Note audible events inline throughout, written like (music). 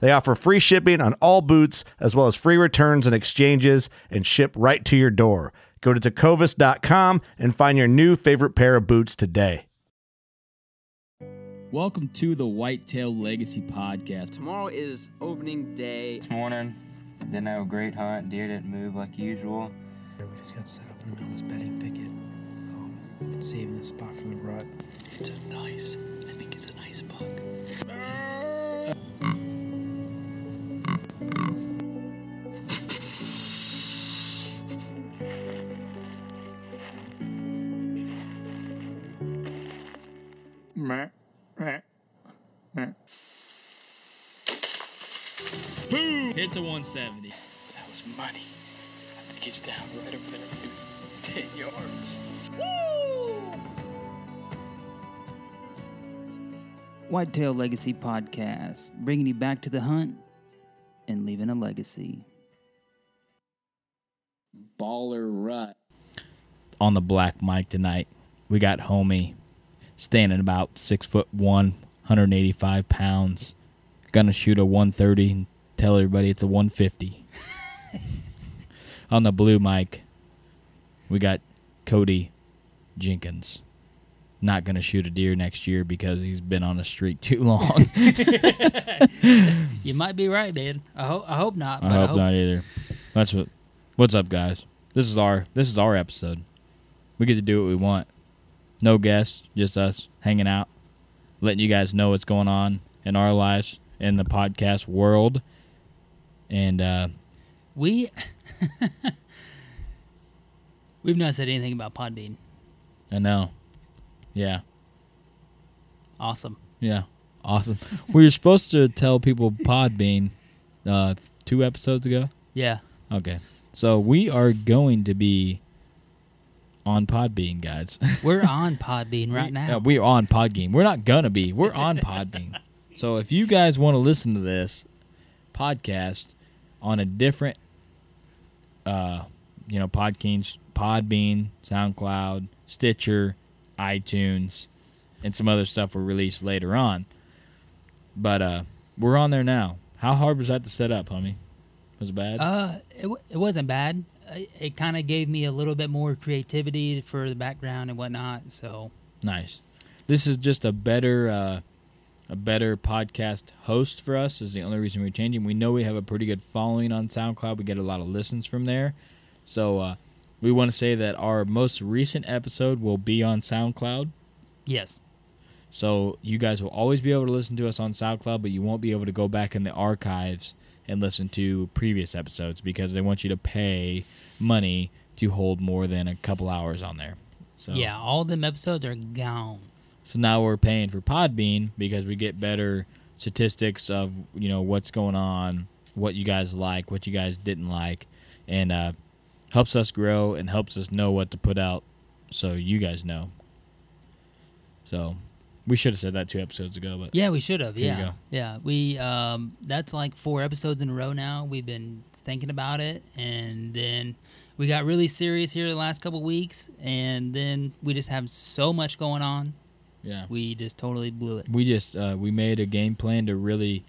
They offer free shipping on all boots, as well as free returns and exchanges, and ship right to your door. Go to tecovas.com and find your new favorite pair of boots today. Welcome to the Whitetail Legacy Podcast. Tomorrow is opening day. This morning, didn't have a great hunt. Deer didn't move like usual. We just got set up in the middle of this bedding thicket. Um, been saving this spot from the rut. It's a nice, I think it's a nice buck. Meh, meh, meh. Boom! Hits a 170. That was money. I think he's down right over there. 10 yards. Whitetail Legacy Podcast, bringing you back to the hunt and leaving a legacy. Baller rut. On the black mic tonight, we got homie standing about six foot one, 185 pounds. Gonna shoot a 130 and tell everybody it's a 150. (laughs) On the blue mic, we got Cody Jenkins. Not gonna shoot a deer next year because he's been on a streak too long. (laughs) (laughs) You might be right, man. I hope I hope not. I But hope not either. That's what. What's up, guys? This is our this is our episode. We get to do what we want. No guests, just us hanging out, letting you guys know what's going on in our lives in the podcast world. And uh, we (laughs) we've not said anything about Podbean. I know, yeah, Awesome. yeah, awesome. (laughs) we were supposed to tell people Podbean uh, two episodes ago. Yeah. Okay, so we are going to be on Podbean, guys. (laughs) We're on Podbean right Yeah, now. we're on Podbean. We're not gonna be. We're on (laughs) Podbean. so if you guys want to listen to this podcast on a different, uh, you know, Podbean, Podbean, SoundCloud, Stitcher, iTunes, and some other stuff will release later on. But uh, we're on there now. How hard was that to set up, homie? Was it bad? Uh, it, w- it wasn't bad. It, it kind of gave me a little bit more creativity for the background and whatnot. So Nice. This is just a better uh, a better podcast host for us. Is the only reason we're changing. We know we have a pretty good following on SoundCloud. We get a lot of listens from there. So uh, we want to say that our most recent episode will be on SoundCloud. yes, So you guys will always be able to listen to us on SoundCloud, but you won't be able to go back in the archives and listen to previous episodes because they want you to pay money to hold more than a couple hours on there. So yeah, all them episodes are gone. So now we're paying for Podbean because we get better statistics of you know what's going on, what you guys like, what you guys didn't like, and uh, helps us grow and helps us know what to put out, so you guys know. So we should have said that two episodes ago, but Yeah, we should have. Here you Yeah, go. yeah. We um, that's like four episodes in a row now. We've been thinking about it, and then we got really serious here the last couple weeks, and then we just have so much going on. Yeah. We just totally blew it. we just uh, we made a game plan to really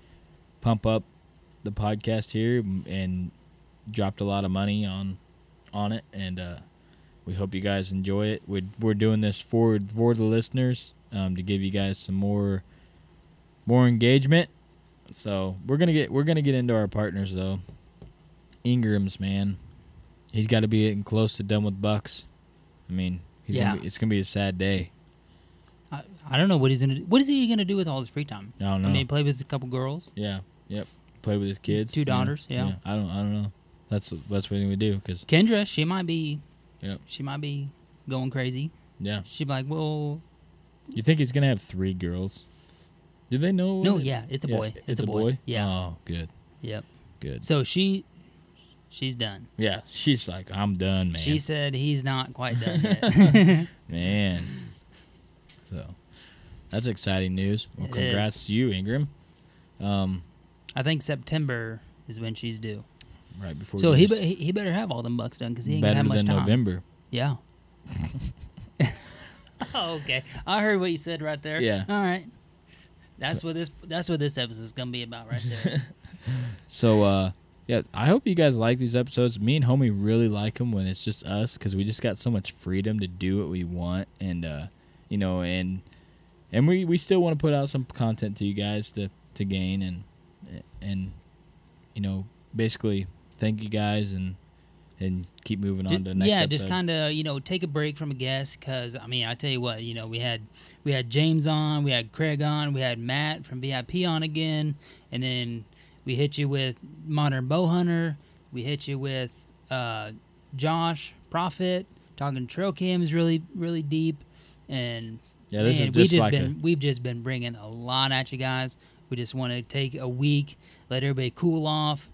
pump up the podcast here m- and dropped a lot of money on on it and uh, we hope you guys enjoy it we're, we're doing this for for the listeners um, to give you guys some more more engagement so we're gonna get we're gonna get into our partners though ingram's man he's got to be getting close to done with bucks i mean he's Yeah. gonna be, it's gonna be a sad day I, I don't know what he's gonna. do. What is he gonna do with all his free time? i don't know I mean, play with a couple girls. Yeah. Yep. Play with his kids. Two daughters, yeah. I don't. I don't know. That's that's what would do. Cause Kendra, she might be. Yep. She might be going crazy. yeah. She'd be like, well, You think he's gonna have three girls? Do they know? no, what- yeah, it's a Yeah, boy. It's, a boy. Yeah. Oh, good. Yep. Good. So she, she's done. yeah. She's like, I'm done, man. She said he's not quite done (laughs) yet. (laughs) man. So, that's exciting news. Well, It congrats to you, Ingram. Um, I think September is when she's due. Right before. So he, be, he he better have all them bucks done because he ain't gonna have much than time. November. Yeah. (laughs) (laughs) okay. I heard what you said right there. Yeah. All right. That's what this that's what this episode is gonna be about right there. (laughs) So uh yeah, I hope you guys like these episodes. Me and Homie really like them when it's just us because we just got so much freedom to do what we want, and uh, you know, and and we we still want to put out some content to you guys to to gain and and you know basically thank you guys and and keep moving on to the next yeah, episode. just kind of you know take a break from a guest because I mean I tell you what you know we had we had James on, we had Craig on, we had Matt from VIP on again, and then we hit you with Modern Bow Hunter, we hit you with uh, Josh Prophet talking trail cams really really deep, and yeah, this man, is just, just like been we've just been bringing a lot at you guys. We just want to take a week, let everybody cool off,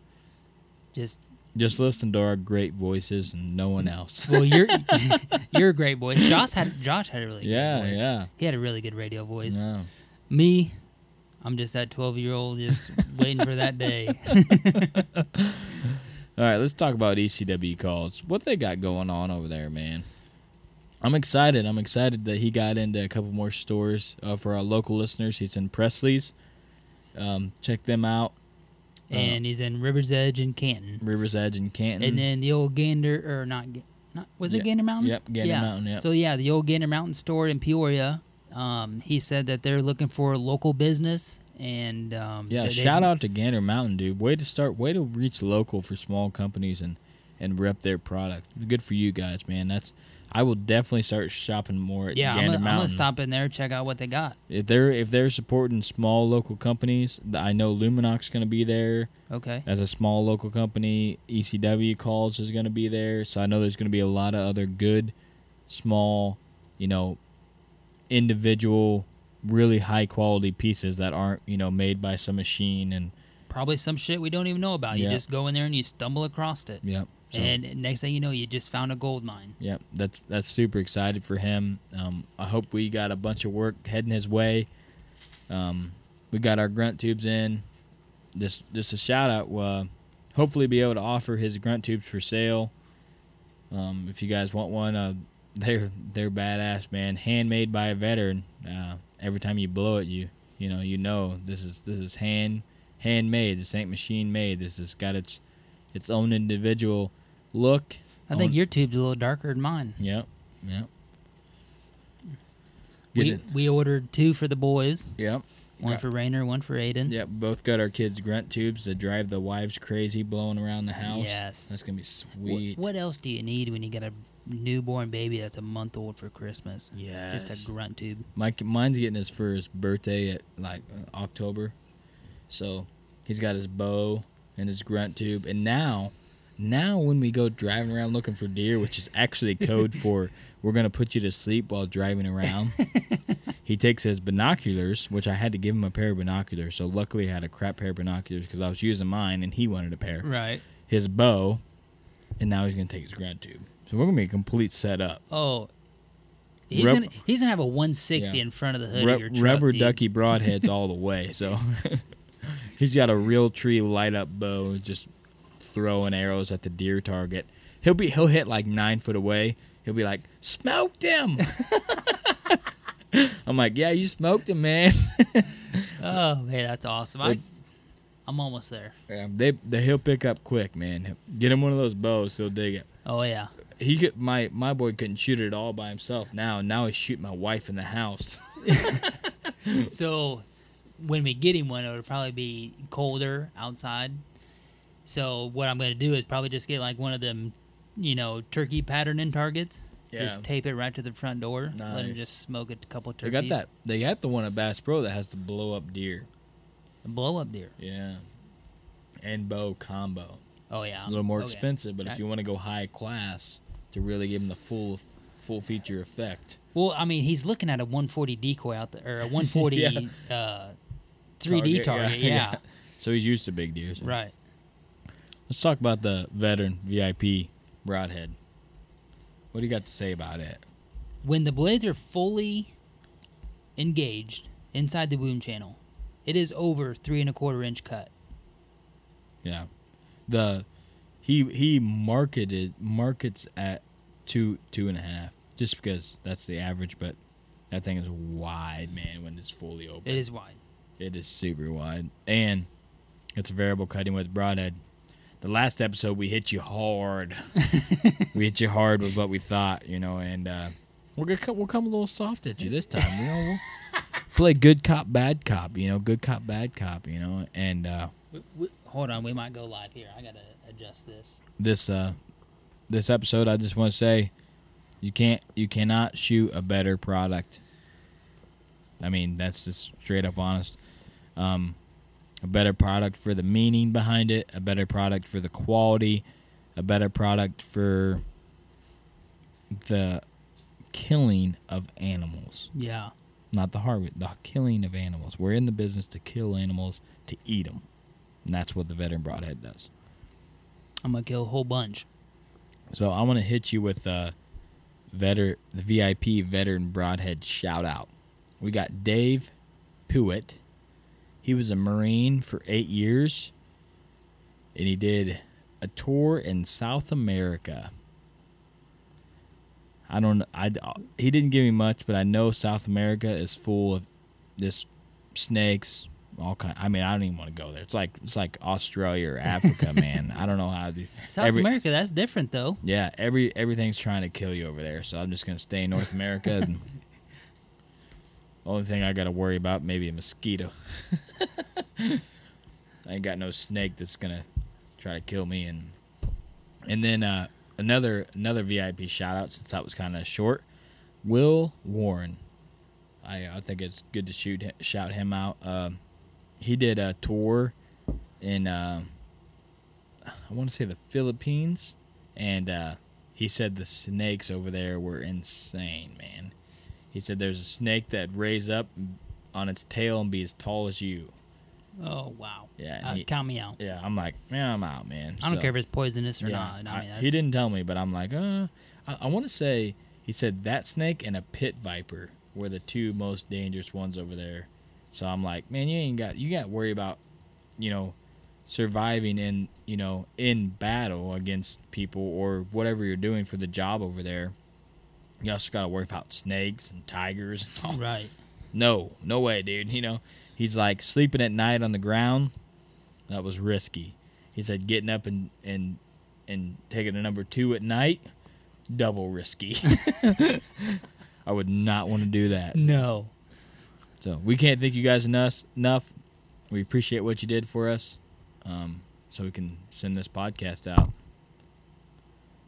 just just listen to our great voices and no one else. well, you're (laughs) (laughs) you're a great voice. Josh had Josh had a really yeah, good voice. yeah. He had a really good radio voice. No. Me, I'm just that 12 year old just (laughs) waiting for that day. All right, let's talk about ECW calls. What they got going on over there, man? I'm excited. I'm excited that he got into a couple more stores uh, for our local listeners. He's in Presley's. Um, check them out. Uh, and he's in River's Edge and Canton. Rivers Edge and Canton. And then the old Gander or not not was it Yeah. Gander Mountain? Yep, Gander yeah. Mountain, yep. So yeah, the old Gander Mountain store in Peoria. Um, he said that they're looking for local business and um, yeah, that they shout out to Gander Mountain, dude. Way to start. Way to reach local for small companies and and rep their product. Good for you guys, man. That's. I will definitely start shopping more at Yeah, I'm Gander gonna, I'm gonna stop in there check out what they got. If they're if they're supporting small local companies, I know Luminox going to be there Okay. as a small local company. ECW calls is going to be there, so I know there's going to be a lot of other good, small, you know, individual, really high quality pieces that aren't you know made by some machine and Probably some shit we don't even know about. You Yeah. just go in there and you stumble across it. yep. So, And next thing you know, you just found a gold mine. Yep, that's that's super excited for him. Um, I hope we got a bunch of work heading his way. Um, we got our grunt tubes in. Just just a shout out. Uh, hopefully, be able to offer his grunt tubes for sale. Um, if you guys want one, uh, (laughs) they're they're badass, man. Handmade by a veteran. Uh, every time you blow it, you you know you know this is this is hand handmade. This ain't machine made. This has got its its own individual look. I think your tube's a little darker than mine. Yep. Yep. Get We, it. we ordered two for the boys. Yep. One Got- for Rainer, one for Aiden. Yep. Both got our kids' grunt tubes that drive the wives crazy, blowing around the house. Yes. That's gonna be sweet. What else do you need when you get a newborn baby that's a month old for Christmas? Yes. Just a grunt tube. My mine's getting his first birthday at like uh, October, so he's got his bow and his grunt tube. And now, now when we go driving around looking for deer, which is actually code (laughs) for we're gonna put you to sleep while driving around. (laughs) he takes his binoculars, which I had to give him a pair of binoculars. So luckily, I had a crap pair of binoculars because I was using mine and he wanted a pair. Right. His bow, and now he's gonna take his grunt tube. So we're gonna be a complete setup. Oh. He's Rub- gonna he's gonna have a 160 Yeah. in front of the hood Ru- of your truck. rubber dude. ducky broadheads all the way. So (laughs) he's got a Realtree light up bow, just throwing arrows at the deer target. He'll be he'll hit like nine foot away. He'll be like, smoked him. (laughs) I'm like, yeah, you smoked him, man. (laughs) Oh man, that's awesome. I, I'm almost there. yeah, they, they he'll pick up quick, man. Get him one of those bows, he'll dig it. Oh yeah. He could my my boy couldn't shoot it all by himself. Now now he's shooting my wife in the house. (laughs) So when we get him one, it'll probably be colder outside. So what I'm gonna do is probably just get like one of them, you know, turkey patterning targets. Yeah. Just tape it right to the front door. Let him just smoke it a couple They turkeys. got that. They got the one at Bass Pro that has the blow up deer. blow up deer. Yeah. And bow combo. Oh yeah. It's a little more Okay. expensive, but if you want to go high class to really give him the full full feature effect. Well, I mean, he's looking at a 140 decoy out there, or a 140 (laughs) Yeah. uh, 3D target. (laughs) Yeah. So he's used to big deer. so. Right. Let's talk about the veteran VIP broadhead. What do you got to say about it? When the blades are fully engaged inside the wound channel, it is over three and a quarter inch cut. Yeah. The he he marketed markets at two two and a half just because that's the average, but that thing is wide, man, when it's fully open. It is wide. It is super wide. And it's a variable cutting with broadhead. The last episode we hit you hard. (laughs) we hit you hard with what we thought, you know, and uh we're gonna come, we'll come a little soft at you this time, you know. We'll (laughs) play good cop, bad cop, you know, good cop, bad cop, you know, and uh W- w- hold on, we might go live here. I gotta adjust this. this uh this episode I just want to say you can't you cannot shoot a better product. I mean, that's just straight up honest. Um a better product for the meaning behind it, a better product for the quality, a better product for the killing of animals. Yeah. Not the harvest, the killing of animals. We're in the business to kill animals to eat them. And that's what the veteran broadhead does. I'm gonna kill a whole bunch. So I want to hit you with uh, veter the VIP veteran broadhead shout out. We got Dave Pewitt. He was a Marine for eight years, and he did a tour in South America. I don't. I uh, he didn't give me much, but I know South America is full of just snakes. All kind. I mean, I don't even want to go there. It's like it's like Australia or Africa, (laughs) man. I don't know how to. South every- America, that's different though. yeah, every everything's trying to kill you over there, so I'm just gonna stay in North America. and (laughs) only thing I gotta worry about maybe a mosquito. (laughs) I ain't got no snake that's gonna try to kill me, and and then uh, another another VIP shout out since that was kind of short. Will Warren, I I think it's good to shoot shout him out. Um, he did a tour in. Uh, I want to say the Philippines, and uh, he said the snakes over there were insane, man. He said there's a snake that'd raise up on its tail and be as tall as you. Oh wow. Yeah, Uh, he- count me out. Yeah, I'm like, man, I'm out, man. I don't So- care if it's poisonous or yeah, not. I mean, I- he didn't tell me, but I'm like, uh, I, I want to say he said that snake and a pit viper were the two most dangerous ones over there. So I'm like, man, you ain't got you got to worry about, you know, surviving in you know in battle against people or whatever you're doing for the job over there. You also got to worry about snakes and tigers. And all. Right. No, no way, dude. You know, he's like sleeping at night on the ground. That was risky. He said getting up and and and taking a number two at night, double risky. (laughs) I would not want to do that. No. So we can't thank you guys enough. Enough. We appreciate what you did for us, um, so we can send this podcast out.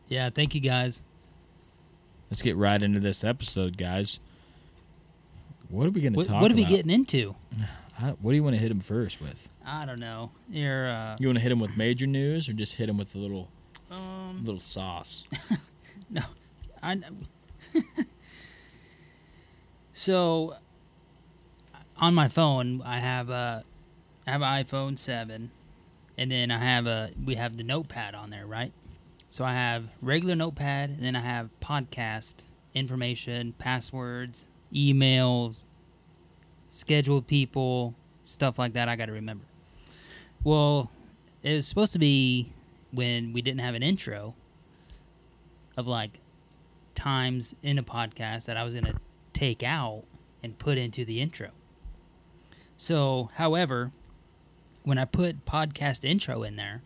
Yeah. Thank you guys. Let's get right into this episode, guys. What are we going to talk what are we about? getting into? (sighs) I- what do you want to hit him first with? I don't know. You're uh, You want to hit him with major news or just hit him with a little um little sauce? (laughs) no. I kn- (laughs) So on my phone, I have a I have an iPhone 7 and then I have a we have the notepad on there, right? So I have regular notepad and then I have podcast information, passwords, emails, scheduled people, stuff like that I got to remember. Well, it was supposed to be when we didn't have an intro of like times in a podcast that I was gonna take out and put into the intro. So, however, when I put podcast intro in there,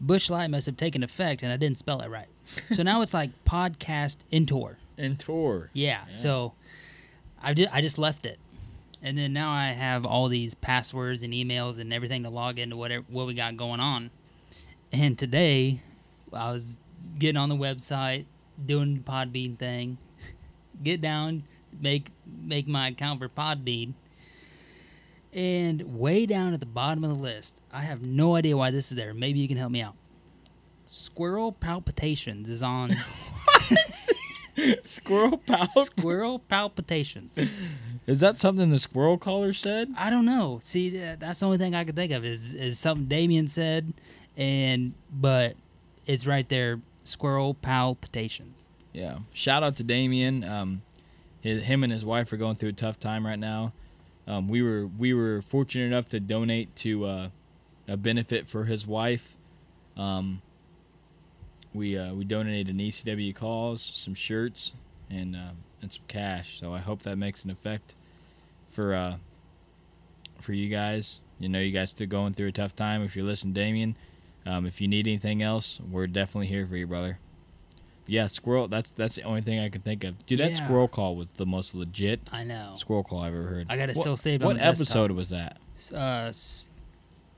Busch Light must have taken effect and I didn't spell it right. So now it's like podcast intor. And tour. Yeah. So I just I just left it, and then now I have all these passwords and emails and everything to log into whatever what we got going on. And today, I was getting on the website, doing the Podbean thing, (laughs) get down, make make my account for Podbean. And way down at the bottom of the list, I have no idea why this is there. Maybe you can help me out. Squirrel palpitations is on (laughs) (laughs) Squirrel pout. squirrel palpitations. Is that something the squirrel caller said? I don't know. See, that's the only thing I could think of is is something Damien said, and but it's right there. Squirrel palpitations. Yeah. Shout out to Damien. Um, his, him and his wife are going through a tough time right now. Um, we were we were fortunate enough to donate to uh, a benefit for his wife. Um, we uh, we donated an ECW calls, some shirts, and uh, and some cash. So I hope that makes an effect for uh, for you guys. You know, you guys still going through a tough time. If you listen, Damien, um, if you need anything else, we're definitely here for you, brother. Yeah, squirrel. That's that's the only thing I can think of. Dude, that Yeah. squirrel call was the most legit I know. squirrel call I've ever heard. I got it What- still saved on What the episode was that? Uh, s-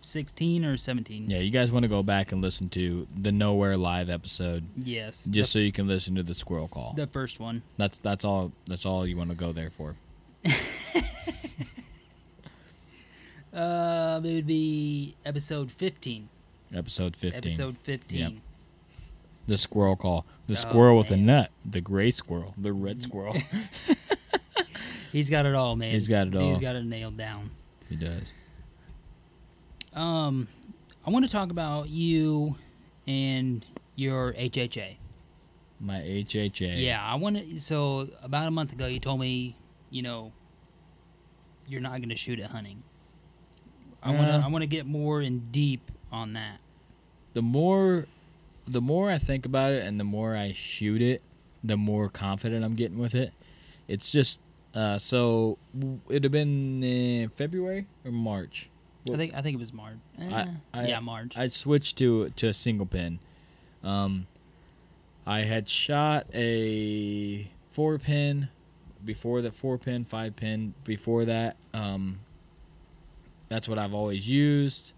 sixteen or seventeen. Yeah, you guys want to go back and listen to the Nowhere Live episode, Yes. just the, so you can listen to the squirrel call. the first one. That's that's all. That's all you want to go there for. (laughs) Uh, it would be episode fifteen. Episode fifteen. Episode fifteen. The squirrel call. The Oh, squirrel with the man. nut. The gray squirrel. The red (laughs) squirrel. (laughs) He's got it all, man. He's got it all. He's got it nailed down. he does. Um, I want to talk about you and your HHA. My HHA. Yeah, I want to. So about a month ago, you told me, you know, you're not going to shoot at hunting. I want to. Yeah. I want to get more in deep on that. The more, the more I think about it, and the more I shoot it, the more confident I'm getting with it. It's just. Uh, so it'd have been in February or March. I think. I think it was March. Eh, I- yeah, March. I switched to to a single pin. Um, I had shot a four pin before the four pin, five pin before that. Um, that's what I've always used.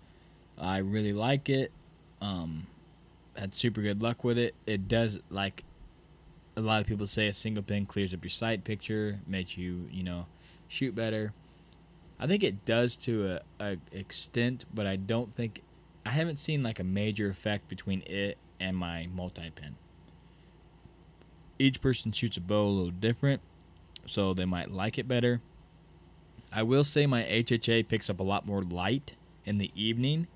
I really like it. Um, had super good luck with it. It does like a lot of people say a single pin clears up your sight picture, makes you you know shoot better. I think it does to a, a extent, but I don't think I haven't seen like a major effect between it and my multi pin. Each person shoots a bow a little different, so they might like it better. I will say my HHA picks up a lot more light in the evening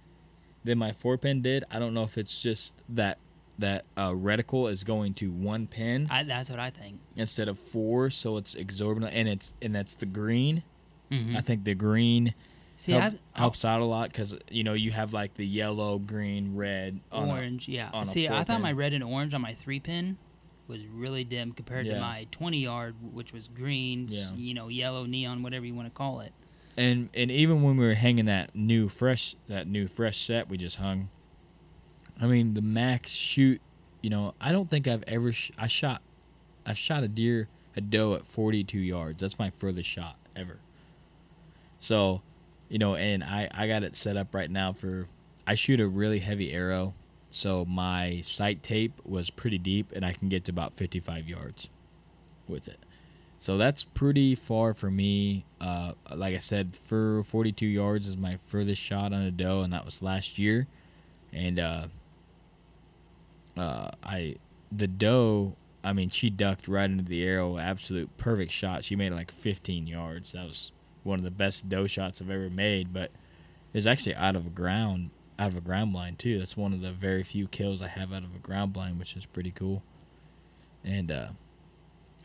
than my four pin did. I don't know if it's just that that uh, reticle is going to one pin I, that's what I think. instead of four, so it's exorbitant, and it's and that's the green. Mhm. I think the green See, help- I, helps out a lot because you know you have like the yellow, green, red, on a- orange. yeah. See, I thought pin. my red and orange on my three pin was really dim compared Yeah. to my 20 yard, which was green, Yeah. you know, yellow, neon, whatever you want to call it. And and even when we were hanging that new fresh that new fresh set we just hung, I mean the max shoot, you know I don't think I've ever sh- I shot, I've shot a deer a doe at 42 yards. That's my furthest shot ever. So, you know, and I I got it set up right now for I shoot a really heavy arrow, so my sight tape was pretty deep and I can get to about 55 yards with it. So that's pretty far for me. Uh, like I said, for 42 yards is my furthest shot on a doe, and that was last year. And uh, uh, I, the doe, I mean, she ducked right into the arrow. Absolute perfect shot. She made like 15 yards. That was one of the best doe shots I've ever made. But it was actually out of a ground, out of a ground blind too. That's one of the very few kills I have out of a ground blind, which is pretty cool. And uh,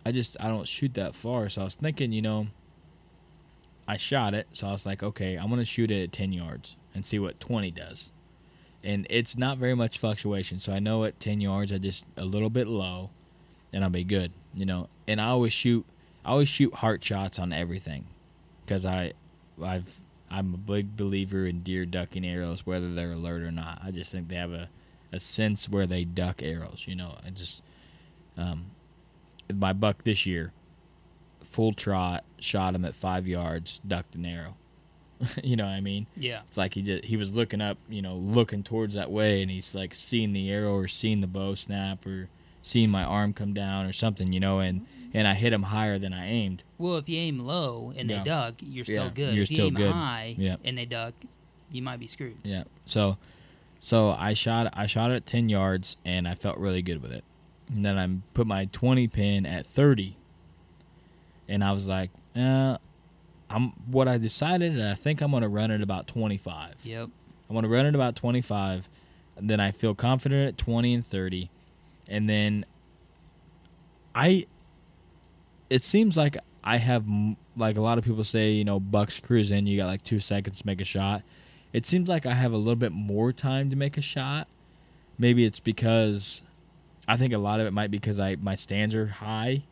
I just I don't shoot that far, so I was thinking, you know, I shot it, so I was like, okay, I'm gonna shoot it at 10 yards and see what 20 does. and it's not very much fluctuation. So I know at ten yards I just a little bit low, and I'll be good. You know, and I always shoot. I always shoot heart shots on everything, because I, I've I'm a big believer in deer ducking arrows, whether they're alert or not. I just think they have a, a sense where they duck arrows. You know, I just, um, my buck this year, full trot, shot him at five yards, ducked an arrow. (laughs) you know what I mean? Yeah. It's like he did. He was looking up, you know, looking towards that way, and he's like seeing the arrow or seeing the bow snap or seeing my arm come down or something, you know, and and I hit him higher than I aimed. Well, if you aim low and Yeah. they duck, you're still Yeah, good. you're if you still aim good. high Yeah. and they duck, you might be screwed. Yeah. So, so I shot I shot it at ten yards, and I felt really good with it. And then I put my twenty pin at thirty, and I was like, uh, I'm what I decided. I think I'm gonna run it about twenty five. Yep. I'm gonna run it about 25, and then I feel confident at 20 and 30, and then I. It seems like I have like a lot of people say, you know, Bucks cruise in, you got like two seconds to make a shot. It seems like I have a little bit more time to make a shot. Maybe it's because I think a lot of it might be because I my stands are high,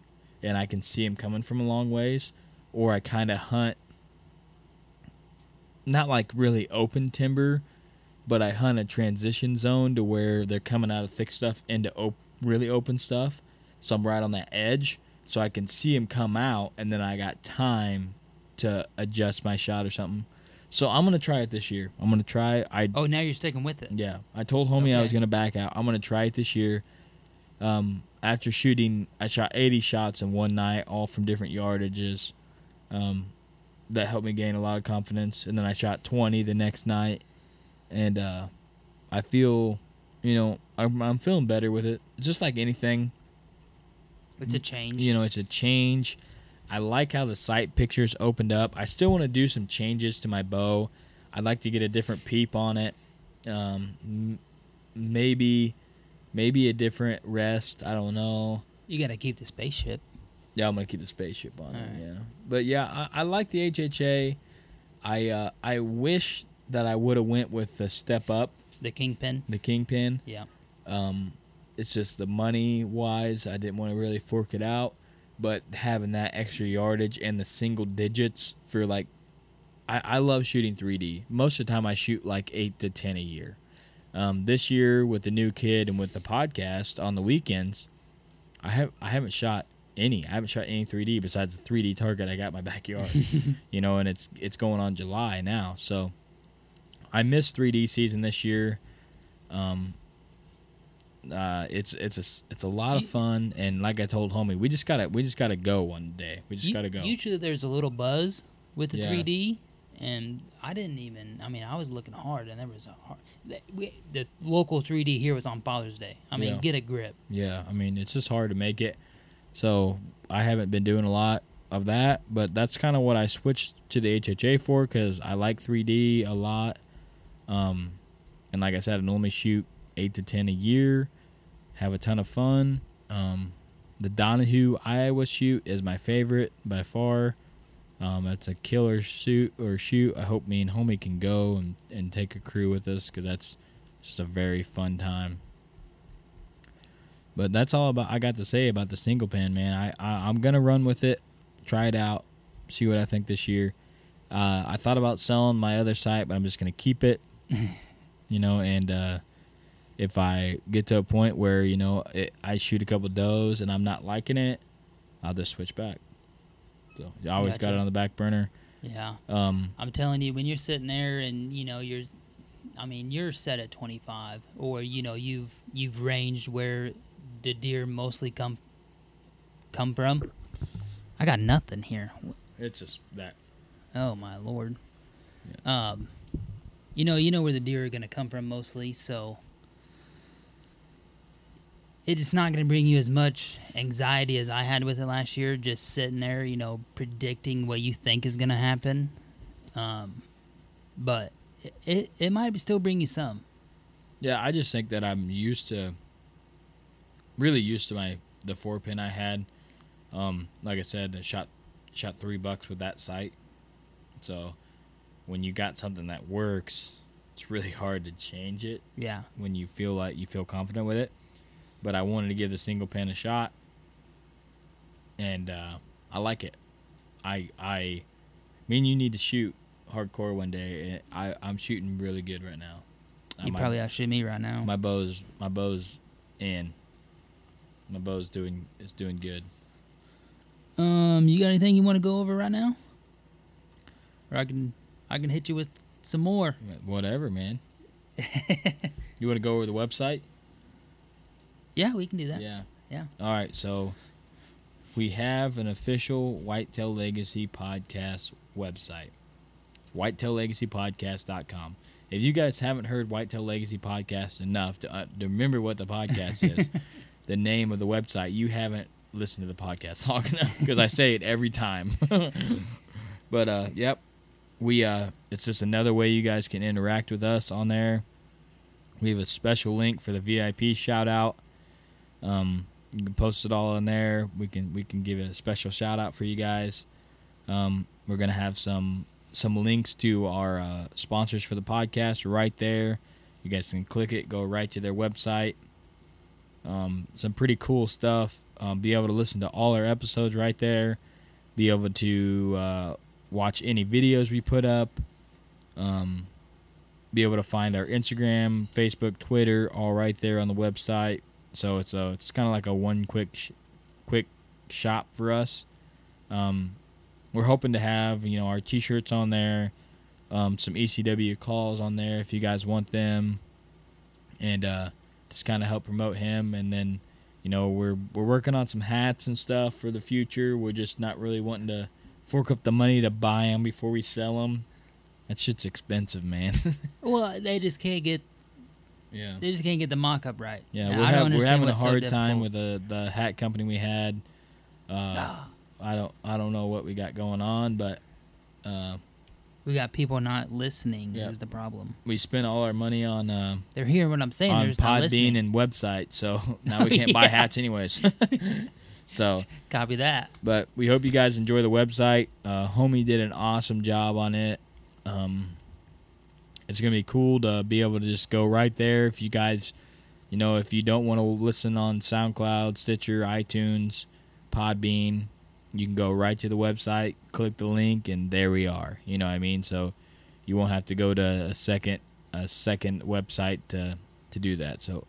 and I can see them coming from a long ways, or I kind of hunt not like really open timber, but I hunt a transition zone to where they're coming out of thick stuff into op- really open stuff. So I'm right on that edge, so I can see them come out, and then I got time to adjust my shot or something. So I'm gonna try it this year. I'm gonna try. I Oh, now you're sticking with it. yeah, I told homie I was gonna back out. I'm gonna try it this year. Um, after shooting, I shot 80 shots in one night, all from different yardages. Um, that helped me gain a lot of confidence. And then I shot 20 the next night, and uh, I feel, you know, I'm, I'm feeling better with it. It's just like anything, It's a change. you know, it's a change. I like how the sight pictures opened up. I still want to do some changes to my bow. I'd like to get a different peep on it. Um, m- maybe, maybe a different rest. I don't know. You got to keep the spaceship. Yeah, I'm gonna keep the spaceship on it. Yeah, but yeah, I, I like the HHA. I uh, I wish that I would have went with the step up, The kingpin. the kingpin. Yeah. Um, it's just the money wise, I didn't want to really fork it out, but having that extra yardage and the single digits for like, I, I love shooting 3D. Most of the time, I shoot like eight to ten a year. Um, this year with the new kid and with the podcast on the weekends, I have I haven't shot any. I haven't shot any 3D besides the 3D target I got in my backyard. (laughs) you know, and it's it's going on July now, so I missed 3D season this year. Um, uh, it's it's a it's a lot of fun, and like I told homie, we just gotta we just gotta go one day. We just U- gotta go. Usually there's a little buzz with the Yeah. 3D, and I didn't even. I mean, I was looking hard, and there was a hard. The, we, the local 3D here was on Father's Day. I mean, Yeah. get a grip. Yeah, I mean it's just hard to make it. So I haven't been doing a lot of that, but that's kind of what I switched to the HHA for because I like 3D a lot. Um, and like I said, I normally shoot eight to ten a year, have a ton of fun. Um, the Donahue Iowa shoot is my favorite by far. Um, it's a killer shoot or shoot. I hope me and homie can go and, and take a crew with us because that's just a very fun time. But that's all about I got to say about the single pin, man. I, I I'm gonna run with it, try it out, see what I think this year. Uh, I thought about selling my other site, but I'm just gonna keep it. (laughs) you know, and uh, if I get to a point where you know it, I shoot a couple does and I'm not liking it, I'll just switch back. So I always got it on the back burner. Yeah. Um, I'm telling you, when you're sitting there and you know you're, I mean, you're set at 25, or you know you've you've ranged where the deer mostly come come from. I got nothing here. it's just that. Oh my lord. Um, you know, you know where the deer are gonna come from mostly, so it's not gonna bring you as much anxiety as I had with it last year. Just sitting there, you know, predicting what you think is gonna happen. Um, but it it, it might still bring you some. Yeah, I just think that I'm used to, really used to my the four pin I had. Um, like I said, I shot shot three bucks with that sight. So, when you got something that works, it's really (laughs) hard to change it Yeah. when you feel like you feel confident with it. But I wanted to give the single pen a shot, and uh, I like it. I I mean you need to shoot hardcore one day. I I'm shooting really good right now. You my- probably outshoot me right now. my bow's my bow's in. My bow's doing is doing good. Um, you got anything you want to go over right now? Or I can I can hit you with some more. Whatever, man. (laughs) you want to go over the website? Yeah, we can do that. Yeah. Yeah. All right. So we have an official Whitetail Legacy podcast website. WhitetailLegacyPodcast.com. If you guys haven't heard Whitetail Legacy Podcast enough to, uh, to remember what the podcast is, (laughs) the name of the website, you haven't listened to the podcast long enough because I say it every time. (laughs) but uh, yep, we uh, it's just another way you guys can interact with us on there. We have a special link for the VIP shout out. Um, you can post it all in there. We can we can give a special shout out for you guys. Um, we're gonna have some some links to our uh, sponsors for the podcast right there. You guys can click it, go right to their website. Um, some pretty cool stuff. Um, be able to listen to all our episodes right there. Be able to uh, watch any videos we put up. Um, be able to find our Instagram, Facebook, Twitter, all right there on the website. So it's a it's kind of like a one quick sh- quick shop for us. Um, we're hoping to have you know our T-shirts on there, um, some ECW calls on there if you guys want them, and uh, just kind of help promote him. And then you know we're we're working on some hats and stuff for the future. We're just not really wanting to fork up the money to buy them before we sell them. That shit's expensive, man. (laughs) Well, they just can't get yeah. they just can't get the mock up right. Yeah, we're, I don't hav- we're having a what's so hard time with the the hat company we had. Uh, (sighs) I don't I don't know what we got going on, but uh, we got people not listening Yeah. is the problem. we spent all our money on uh, They're hearing what I'm saying. On just not listening. Podbean and website, so (laughs) now we (laughs) can't buy hats anyways. (laughs) so, Copy that. but we hope you guys enjoy the website. Uh, Homie did an awesome job on it. Um, it's gonna be cool to be able to just go right there. If you guys, you know, if you don't want to listen on SoundCloud, Stitcher, iTunes, Podbean, you can go right to the website, click the link, and there we are. You know what I mean? So you won't have to go to a second a second website to to do that. So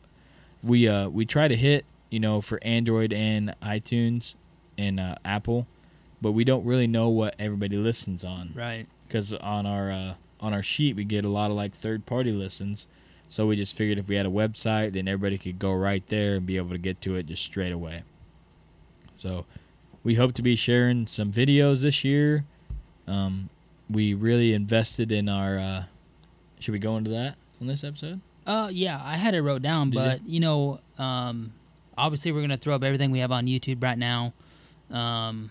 we uh we try to hit you know for Android and iTunes and uh, Apple, but we don't really know what everybody listens on Right. because on our uh, on our sheet we get a lot of like third party listens. So we just figured if we had a website, then everybody could go right there and be able to get to it just straight away. So we hope to be sharing some videos this year. Um, we really invested in our. Uh, should we go into that on this episode? Uh, yeah, I had it wrote down, Did you? but you know, um, obviously we're gonna throw up everything we have on YouTube right now. Um,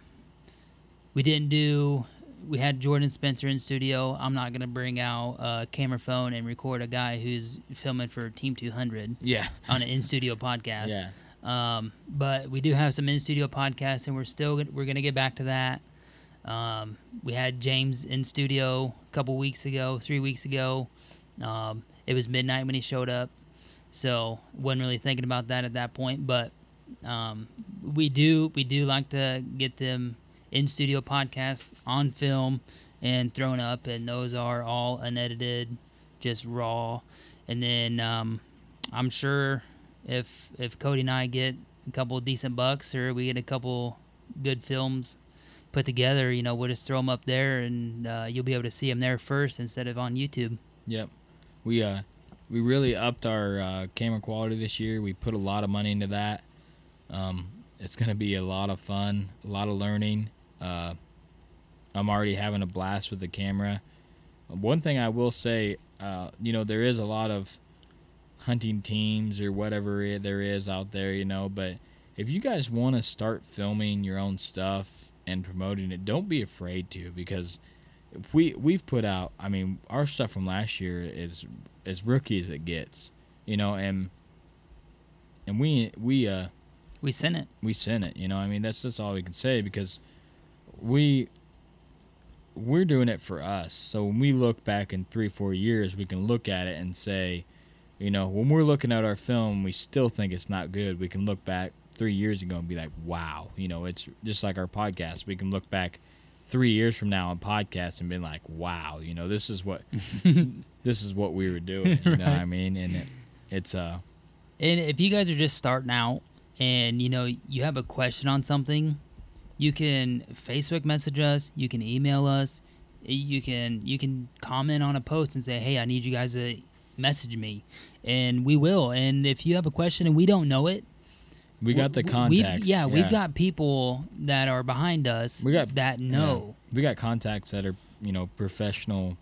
we didn't do. We had Jordan Spencer in studio. I'm not gonna bring out a camera phone and record a guy who's filming for Team 200 Yeah. on an in studio podcast. Yeah. Um, but we do have some in studio podcasts, and we're still we're gonna get back to that. Um, we had James in studio a couple weeks ago, three weeks ago. Um, it was midnight when he showed up, so wasn't really thinking about that at that point. But um, we do we do like to get them in studio podcasts on film and thrown up, and those are all unedited, just raw. And then um, I'm sure if if Cody and I get a couple decent bucks or we get a couple good films put together, you know, we'll just throw them up there, and uh, you'll be able to see them there first instead of on YouTube. Yep. We uh we really upped our uh, camera quality this year. We put a lot of money into that. Um, it's gonna be a lot of fun, a lot of learning. Uh, I'm already having a blast with the camera. One thing I will say, uh, you know, there is a lot of hunting teams or whatever there is out there, you know. But if you guys want to start filming your own stuff and promoting it, don't be afraid to because we we've put out. I mean, our stuff from last year is as rookie as it gets, you know, and and we we uh We sent it. we sent it. You know, I mean, that's that's all we can say because we we're doing it for us. So when we look back in three, four years, we can look at it and say, you know, when we're looking at our film, we still think it's not good. We can look back three years ago and be like, wow, you know, it's just like our podcast. We can look back three years from now on podcast and be like, wow, you know, this is what (laughs) this is what we were doing. You know what I mean? And it, it's uh, And if you guys are just starting out and you know you have a question on something, you can Facebook message us, you can email us, you can you can comment on a post and say, "Hey, I need you guys to message me." And we will. And if you have a question and we don't know it, we got the w- we've- contacts. yeah, we've got people that are behind us We got- that know. Yeah. We got contacts that are, you know, professional,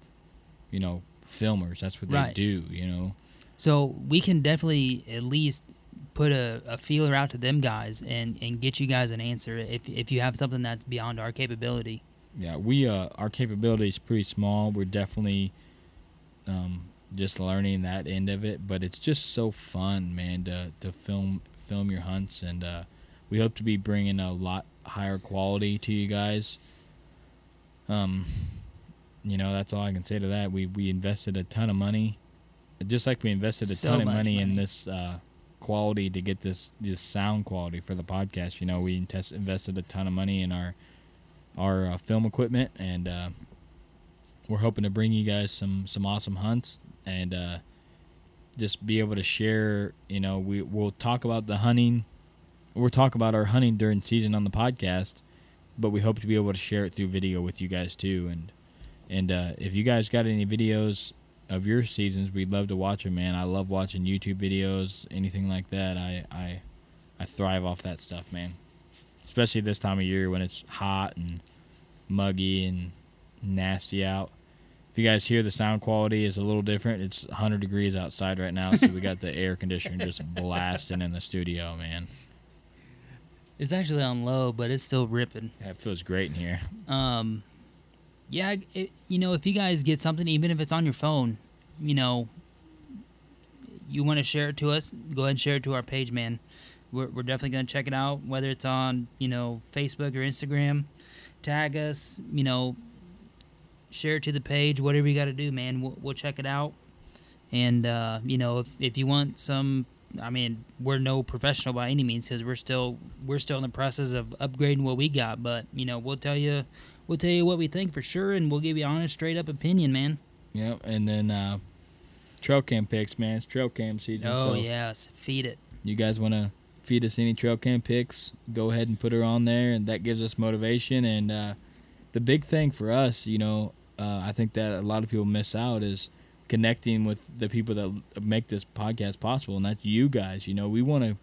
you know, filmers. That's what they Right. do, you know. So we can definitely at least put a, a feeler out to them guys and, and get you guys an answer if if you have something that's beyond our capability. Yeah, we uh our capability is pretty small. We're definitely um just learning that end of it, but it's just so fun, man, to to film film your hunts and uh we hope to be bringing a lot higher quality to you guys. Um you know, that's all I can say to that. We we invested a ton of money just like we invested a So ton of much money, in this uh quality to get this this sound quality for the podcast. You know, we invest, invested a ton of money in our our uh, film equipment, and uh, we're hoping to bring you guys some some awesome hunts and uh, just be able to share. You know, we we'll talk about the hunting. We'll talk about our hunting during season on the podcast, but we hope to be able to share it through video with you guys too. And and uh, if you guys got any videos of your seasons, we'd love to watch them, man. I love watching YouTube videos, anything like that. I I I thrive off that stuff, man. Especially this time of year when it's hot and muggy and nasty out. If you guys hear the sound quality is a little different, it's 100 degrees outside right now, so we got the air conditioner just (laughs) blasting in the studio, man. It's actually on low, but it's still ripping. Yeah, it feels great in here. Um, yeah, it, you know, if you guys get something, even if it's on your phone, you know, you want to share it to us, go ahead and share it to our page, man. We're, we're definitely going to check it out, whether it's on, you know, Facebook or Instagram. Tag us, you know, share it to the page, whatever you got to do, man. We'll, we'll check it out. And, uh, you know, if, if you want some, I mean, we're no professional by any means because we're still we're still in the process of upgrading what we got. But you know, we'll tell you we'll tell you what we think for sure, and we'll give you honest, straight up opinion, man. Yep, and then uh, trail cam pics, man. It's trail cam season. Oh so yes, feed it. you guys want to feed us any trail cam pics, go ahead and put her on there, and that gives us motivation. And uh, the big thing for us, you know, uh, I think that a lot of people miss out is connecting with the people that make this podcast possible, and that's you guys. You know, we want to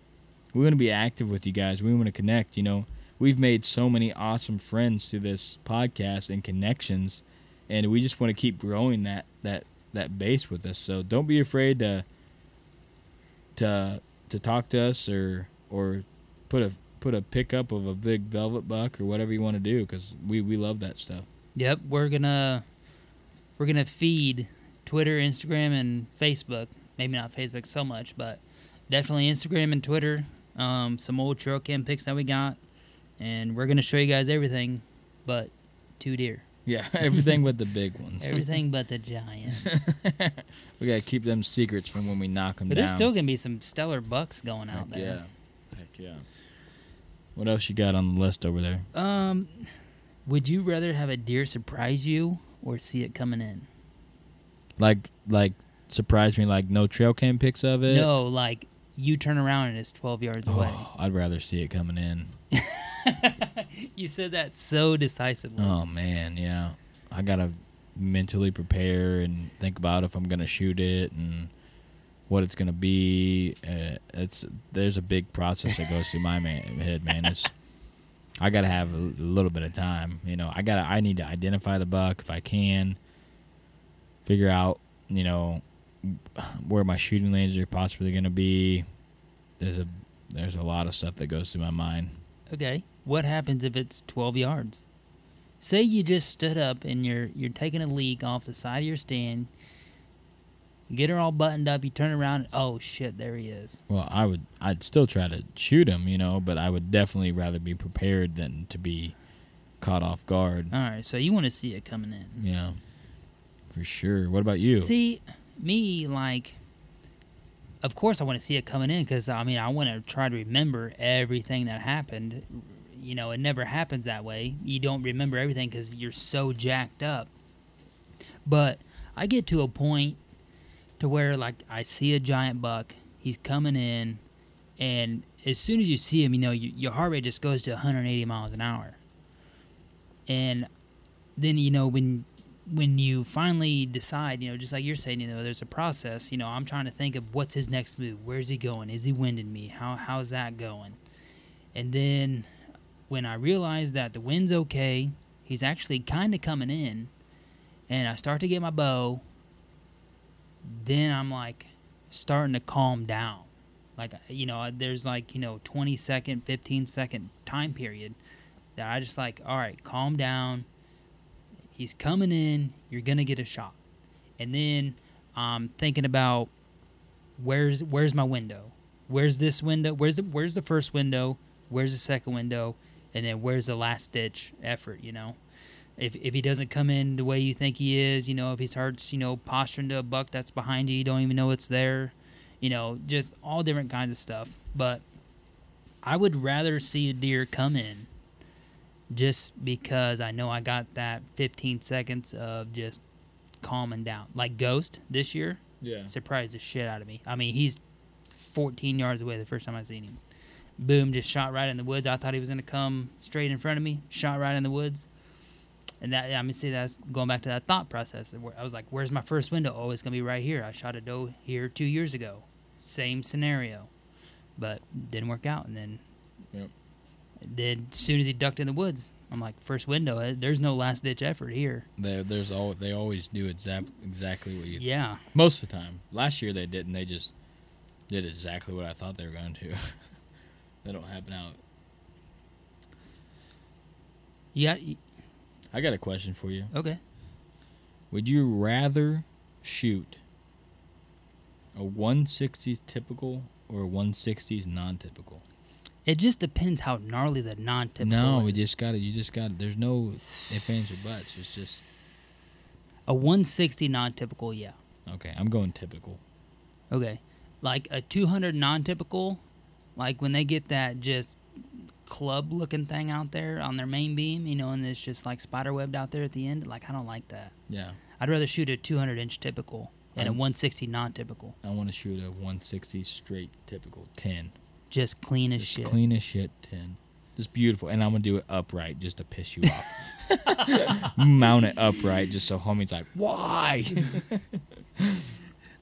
we want to be active with you guys. We want to connect. You know, we've made so many awesome friends through this podcast and connections, and we just want to keep growing that that that base with us. So don't be afraid to to to talk to us or or put a put a pickup of a big velvet buck or whatever you want to do because we we love that stuff. Yep, we're gonna we're gonna feed Twitter, Instagram, and Facebook. Maybe not Facebook so much, but definitely Instagram and Twitter. Um, some old trail cam pics that we got, and we're gonna show you guys everything, but two deer, Yeah, (laughs) everything but the big ones. (laughs) everything but the giants. (laughs) we gotta keep them secrets from when we knock them But down. there's still gonna be some stellar bucks going out Heck there. yeah, heck yeah. What else you got on the list over there? Um, would you rather have a deer surprise you or see it coming in? Like like surprise me like no trail cam pics of it. No, like you turn around and it's 12 yards away. Oh, I'd rather see it coming in. (laughs) you said that so decisively. Oh man, yeah. I gotta mentally prepare and think about if I'm gonna shoot it and what it's gonna be. Uh, it's there's a big process that goes through my man, head, man. It's I gotta have a, little bit of time. You know, I gotta I need to identify the buck if I can. Figure out, you know, where my shooting lanes are possibly gonna be. There's a there's a lot of stuff that goes through my mind. Okay. What happens if it's 12 yards? Say you just stood up and you're you're taking a leak off the side of your stand. Get her all buttoned up. You turn around. Oh shit! There he is. Well, I would. I'd still try to shoot him, you know, but I would definitely rather be prepared than to be caught off guard. All right, so you want to see it coming in. Yeah, for sure. What about you? See, me like, of course I want to see it coming in because I mean I want to try to remember everything that happened. You know, it never happens that way. You don't remember everything because you're so jacked up. But I get to a point to where like I see a giant buck, he's coming in, and as soon as you see him, you know you, your heart rate just goes to 180 miles an hour. And then you know when when you finally decide, you know, just like you're saying, you know, there's a process. You know, I'm trying to think of what's his next move. Where's he going? Is he winding me? How how's that going? And then when I realize that the wind's okay, he's actually kind of coming in, and I start to get my bow. Then I'm like starting to calm down. Like uh, you know, uh, there's like you know 20 second, 15 second time period that I just like, all right, calm down he's coming in you're gonna get a shot. And then i'm thinking about where's where's my window? Where's this window? Where's the where's the first window? Where's the second window? And then where's the last ditch effort you know? If, if he doesn't come in the way you think he is you know if he starts you know posturing to a buck that's behind you you don't even know it's there you know just all different kinds of stuff. But i would rather see a deer come in just because I know I got that 15 seconds of just calming down. Like Ghost this year Yeah. surprised the shit out of me. I mean, he's 14 yards away the first time I seen him. Boom, just shot right in the woods. I thought he was going to come straight in front of me, shot right in the woods. And that, I mean, see, that's going back to that thought process. where I was like, where's my first window? Oh, it's going to be right here. I shot a doe here two years ago. Same scenario. But didn't work out. And then Yep. Then as soon as he ducked in the woods, I'm like, first window. eh, There's no last ditch effort here. They, there's all they always do exact exactly what you. Yeah. Most of the time. Last year they didn't. They just did exactly what I thought they were going to. they don't happen out. Yeah. I got a question for you. Okay. Would you rather shoot a 160s typical or a 160s non-typical? It just depends how gnarly the non-typical. no, we is. just got it. You just got. It. There's no ifs ands or buts. It's just a 160 non-typical. Yeah. okay. I'm going typical. Okay. Like a 200 non-typical, like when they get that just club-looking thing out there on their main beam, you know, and it's just like spider webbed out there at the end. Like I don't like that. Yeah. I'd rather shoot a 200 inch typical and a I'm- 160 non-typical. I want to shoot a 160 straight typical 10. Just clean as Just shit. clean as shit 10. Just beautiful. And I'm going to do it upright just to piss you off. (laughs) Mount it upright just so homie's like, why?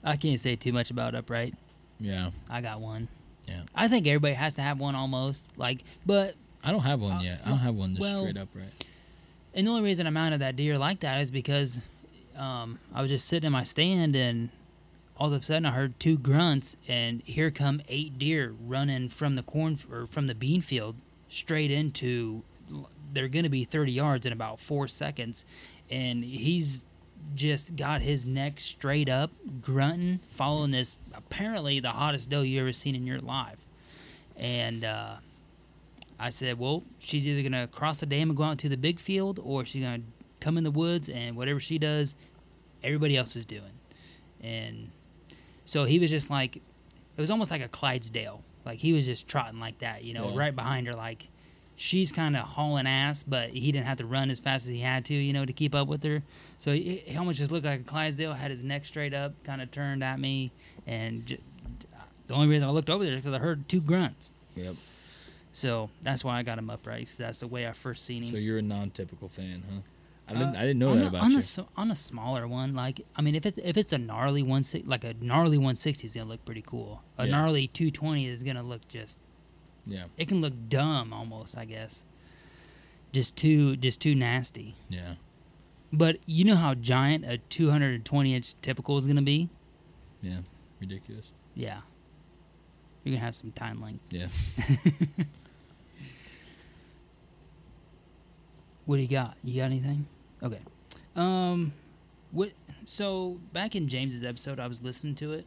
I can't say too much about upright. yeah. I got one. Yeah. I think everybody has to have one almost. Like, but I don't have one Uh, yet. I don't have one just well- straight upright. and the only reason I mounted that deer like that is because um, I was just sitting in my stand and all of a sudden I heard two grunts and here come eight deer running from the corn or from the bean field straight into. They're going to be 30 yards in about four seconds, and he's just got his neck straight up, grunting, following this apparently the hottest doe you ever seen in your life. And uh, I said, well, she's either going to cross the dam and go out to the big field, or she's going to come in the woods, and whatever she does, everybody else is doing. And so he was just like, it was almost like a Clydesdale. Like he was just trotting like that, you know, Yeah. right behind her. Like she's kind of hauling ass, but he didn't have to run as fast as he had to, you know, to keep up with her. So he, he almost just looked like a Clydesdale, had his neck straight up, kind of turned at me. And j- the only reason I looked over there is because I heard two grunts. Yep. So that's why I got him upright. 'cause that's the way I first seen him. So you're a non-typical fan, huh? I Uh, didn't. I didn't know that a- about on you. A, on a smaller one, like I mean, if it's if it's a gnarly one, like a gnarly 160 is gonna look pretty cool. A Yeah. gnarly 220 is gonna look just. yeah. It can look dumb almost, I guess. Just too, just too nasty. Yeah. But you know how giant a 220 inch typical is gonna be? Yeah. Ridiculous. Yeah. You're gonna have some tine length. Yeah. (laughs) What do you got? You got anything? Okay. Um, what? So back in James's episode, I was listening to it,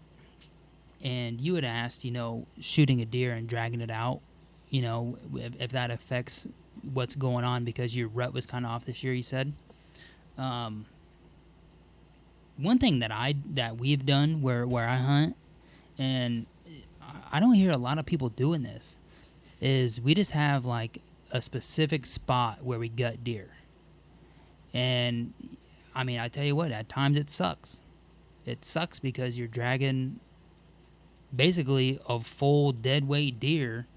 and you had asked, you know, shooting a deer and dragging it out, you know, if, if that affects what's going on because your rut was kind of off this year. You said. Um, one thing that I that we've done where where I hunt, and I don't hear a lot of people doing this, is we just have like a specific spot where we gut deer. And I mean, I tell you what, at times it sucks. It sucks because you're dragging basically a full dead weight deer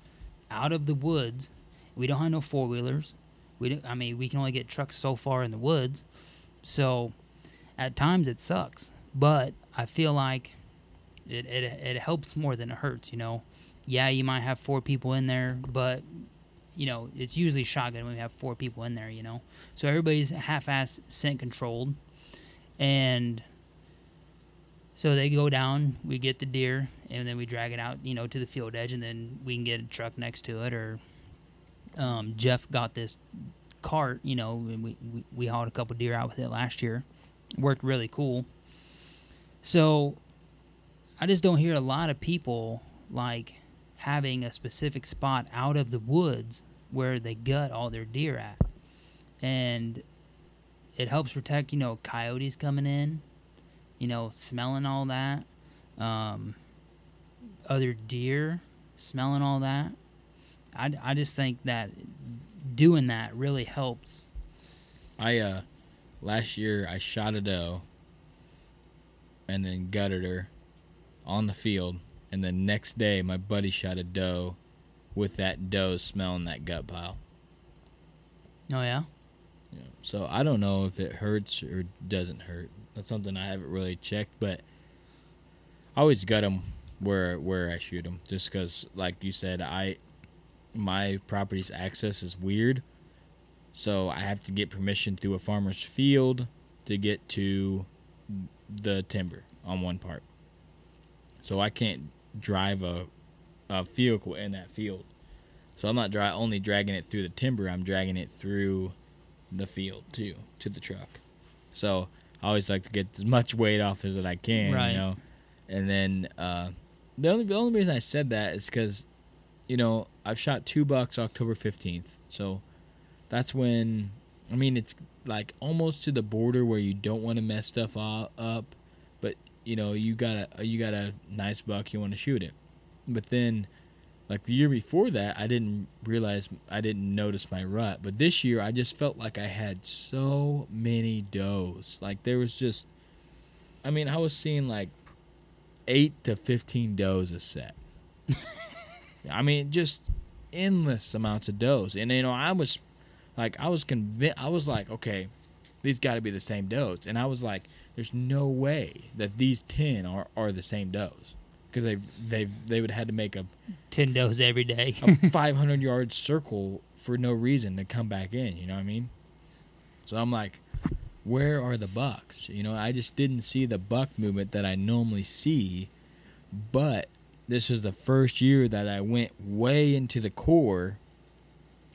out of the woods. We don't have no four wheelers. We don't, I mean, we can only get trucks so far in the woods. So at times it sucks, but I feel like it, it, it helps more than it hurts, you know. Yeah, you might have four people in there, but you know, it's usually shotgun when we have four people in there, you know. So everybody's half-ass scent controlled, and so they go down. We get the deer, and then we drag it out, you know, to the field edge, and then we can get a truck next to it. Or um, Jeff got this cart, you know, and we, we we hauled a couple deer out with it last year. Worked really cool. So I just don't hear a lot of people like having a specific spot out of the woods where they gut all their deer at. And it helps protect, you know, coyotes coming in, you know, smelling all that. Um, other deer smelling all that. I, I just think that doing that really helps. I uh last year I shot a doe and then gutted her on the field and the next day my buddy shot a doe with that doe smelling that gut pile. Oh yeah. Yeah. So I don't know if it hurts or doesn't hurt. That's something I haven't really checked, but I always gut them where where I shoot them, just because, like you said, I my property's access is weird, so I have to get permission through a farmer's field to get to the timber on one part. So I can't drive a a vehicle in that field. So I'm not dry, only dragging it through the timber. I'm dragging it through the field too to the truck. So I always like to get as much weight off as that I can, Right. you know. And then uh, the only the only reason I said that is because, you know, I've shot two bucks October fifteenth. So that's when I mean it's like almost to the border where you don't want to mess stuff up, but you know you got a you got a nice buck you want to shoot it. But then, like the year before that, I didn't realize I didn't notice my rut. But this year, I just felt like I had so many does. Like there was just, I mean, I was seeing like eight to fifteen does a set. (laughs) I mean, just endless amounts of does, and you know, I was like, I was convinced. I was like, okay, these got to be the same does, and I was like, there's no way that these ten are are the same does because they they they would have had to make a Ten does every day. a (laughs) 500 yard circle for no reason to come back in. You know what I mean? So I'm like, where are the bucks? You know, I just didn't see the buck movement that I normally see. But this was the first year that I went way into the core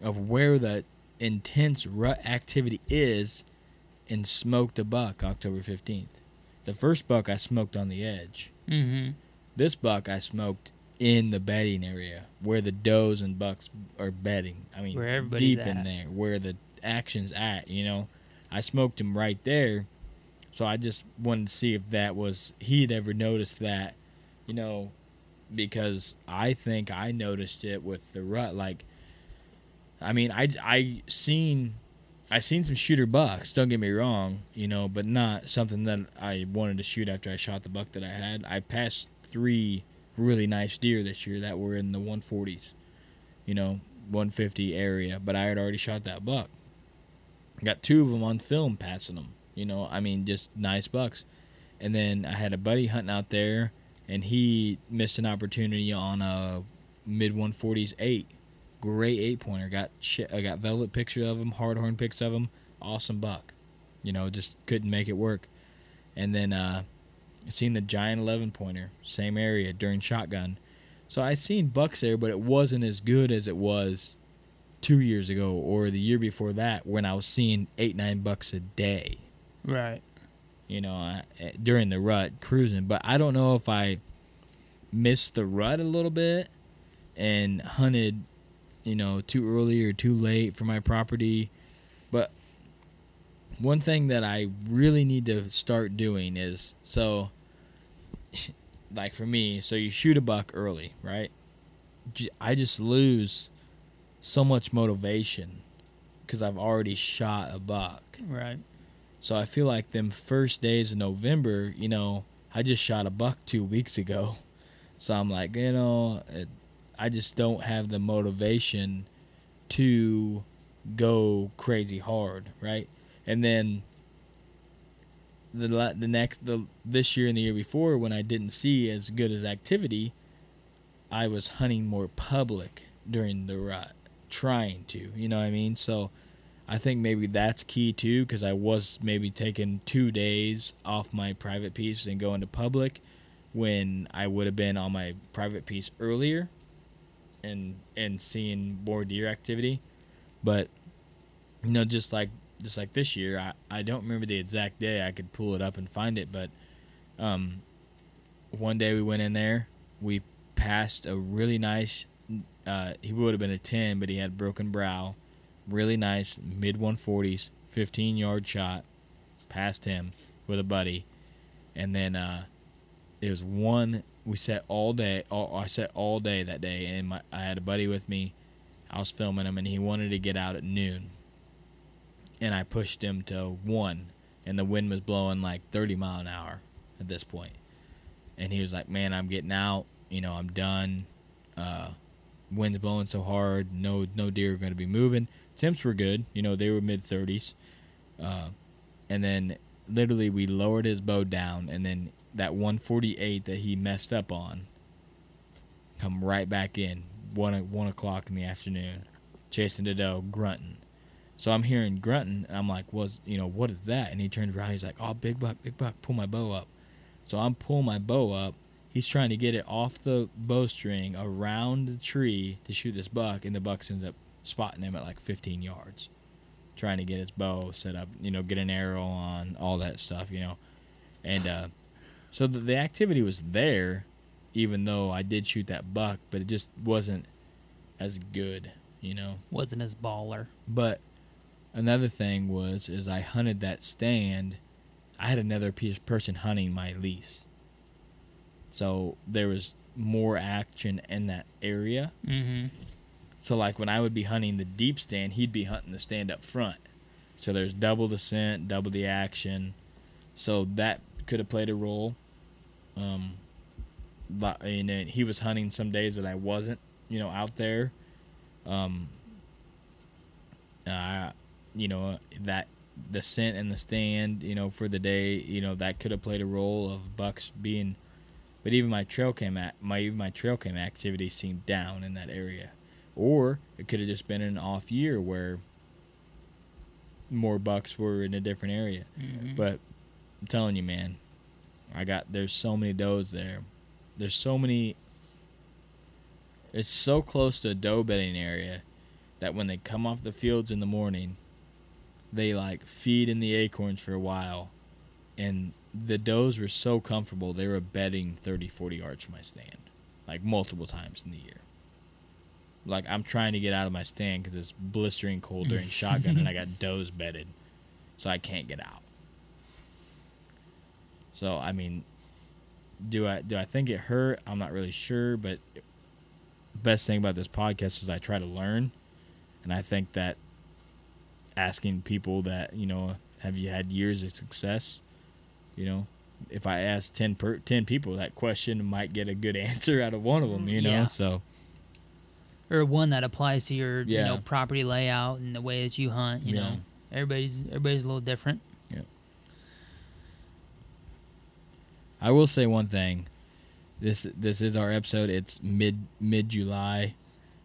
of where the intense rut activity is and smoked a buck October 15th. The first buck I smoked on the edge. mm-hmm. This buck I smoked in the bedding area where the does and bucks are bedding. I mean, Where everybody's deep in there, where the action's at. You know, I smoked him right there, so I just wanted to see if that was he'd ever noticed that. You know, because I think I noticed it with the rut. Like, I mean, I I seen. I seen some shooter bucks. Don't get me wrong, you know, but not something that I wanted to shoot after I shot the buck that I had. I passed three really nice deer this year that were in the 140s, you know, 150 area, but I had already shot that buck. Got two of them on film passing them, you know, I mean, just nice bucks. And then I had a buddy hunting out there, and he missed an opportunity on a mid 140s eight. Great eight pointer. Got I got velvet picture of him, hard horn pics of him. Awesome buck. You know, just couldn't make it work. And then uh I seen the giant 11 pointer, same area during shotgun. So I seen bucks there, but it wasn't as good as it was two years ago or the year before that when I was seeing eight nine bucks a day. Right. You know, I, eh, during the rut cruising. But I don't know if I missed the rut a little bit and hunted you know, too early or too late for my property. But one thing that I really need to start doing is so like for me, so you shoot a buck early, right? I just lose so much motivation because I've already shot a buck. Right. So I feel like them first days of November, you know, I just shot a buck two weeks ago. So I'm like, you know, it, I just don't have the motivation to go crazy hard, right? And then the the next the this year and the year before when I didn't see as good as activity, I was hunting more public during the rut, trying to, you know what I mean? So I think maybe that's key too because I was maybe taking two days off my private piece and going to public when I would have been on my private piece earlier and and seeing more deer activity. But you know, just like just like this year, I, I don't remember the exact day. I could pull it up and find it, but um, one day we went in there, we passed a really nice. Uh, he would have been a ten, but he had broken brow. Really nice mid 140s, 15 yard shot, passed him with a buddy, and then uh, it was one we set all day. All, I set all day that day, and my, I had a buddy with me. I was filming him, and he wanted to get out at noon. And I pushed him to one, and the wind was blowing like 30 mile an hour at this point. And he was like, "Man, I'm getting out. You know, I'm done. Uh, wind's blowing so hard. No, no deer are going to be moving. Temps were good. You know, they were mid 30s. Uh, and then literally we lowered his bow down, and then that 148 that he messed up on come right back in one one o'clock in the afternoon, chasing the doe, grunting. So I'm hearing grunting, and I'm like, "Was you know what is that?" And he turns around, he's like, "Oh, big buck, big buck, pull my bow up." So I'm pulling my bow up. He's trying to get it off the bowstring around the tree to shoot this buck, and the buck ends up spotting him at like 15 yards, trying to get his bow set up, you know, get an arrow on, all that stuff, you know, and uh, so the, the activity was there, even though I did shoot that buck, but it just wasn't as good, you know. Wasn't as baller. But another thing was is I hunted that stand. I had another person hunting my lease. So there was more action in that area. Mm-hmm. So like when I would be hunting the deep stand, he'd be hunting the stand up front. So there's double the scent, double the action. So that could have played a role. Um, but and he was hunting some days that I wasn't, you know, out there. Um, uh, you know that the scent and the stand, you know, for the day, you know, that could have played a role of bucks being. But even my trail cam at my even my trail cam activity seemed down in that area, or it could have just been an off year where more bucks were in a different area. Mhm. But I'm telling you, man, I got there's so many does there. There's so many. It's so close to a doe bedding area that when they come off the fields in the morning, they like feed in the acorns for a while, and the does were so comfortable they were bedding 30, 40 yards from my stand, like multiple times in the year. Like I'm trying to get out of my stand because it's blistering cold during (laughs) shotgun, and I got does bedded, so I can't get out. So I mean, do I do I think it hurt? I'm not really sure, but the best thing about this podcast is I try to learn, and I think that asking people that you know have you had years of success, you know, if I ask 10, per, 10 people that question, might get a good (laughs) answer out of one of them, you mm, know. Yeah. So Or one that applies to your you know property layout and the way that you hunt. You Yeah. know, everybody's everybody's a little different. Yeah. I will say one thing. This this is our episode. It's mid mid July,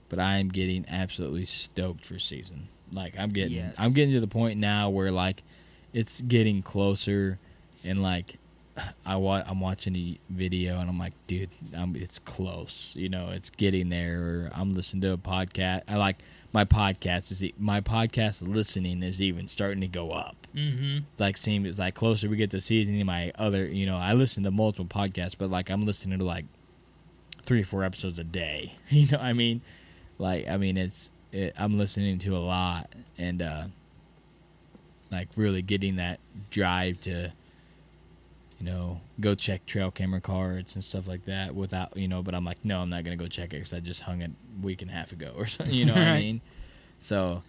but I am getting absolutely stoked for season. Like I'm getting Yes. I'm getting to the point now where like it's getting closer and like I wa- I'm watching a video and I'm like, dude, I'm, it's close. You know, it's getting there. Or I'm listening to a podcast. I like my podcast is e- my podcast listening is even starting to go up Mm-hmm. like seems like closer we get to season my other you know i listen to multiple podcasts but like i'm listening to like three or four episodes a day (laughs) you know what i mean like I mean, it's it, I'm listening to a lot and uh, like really getting that drive to, you know, go check trail camera cards and stuff like that without you know. But I'm like, no, I'm not gonna go check it because I just hung it a week and a half ago (laughs) or something. You know what I mean? So.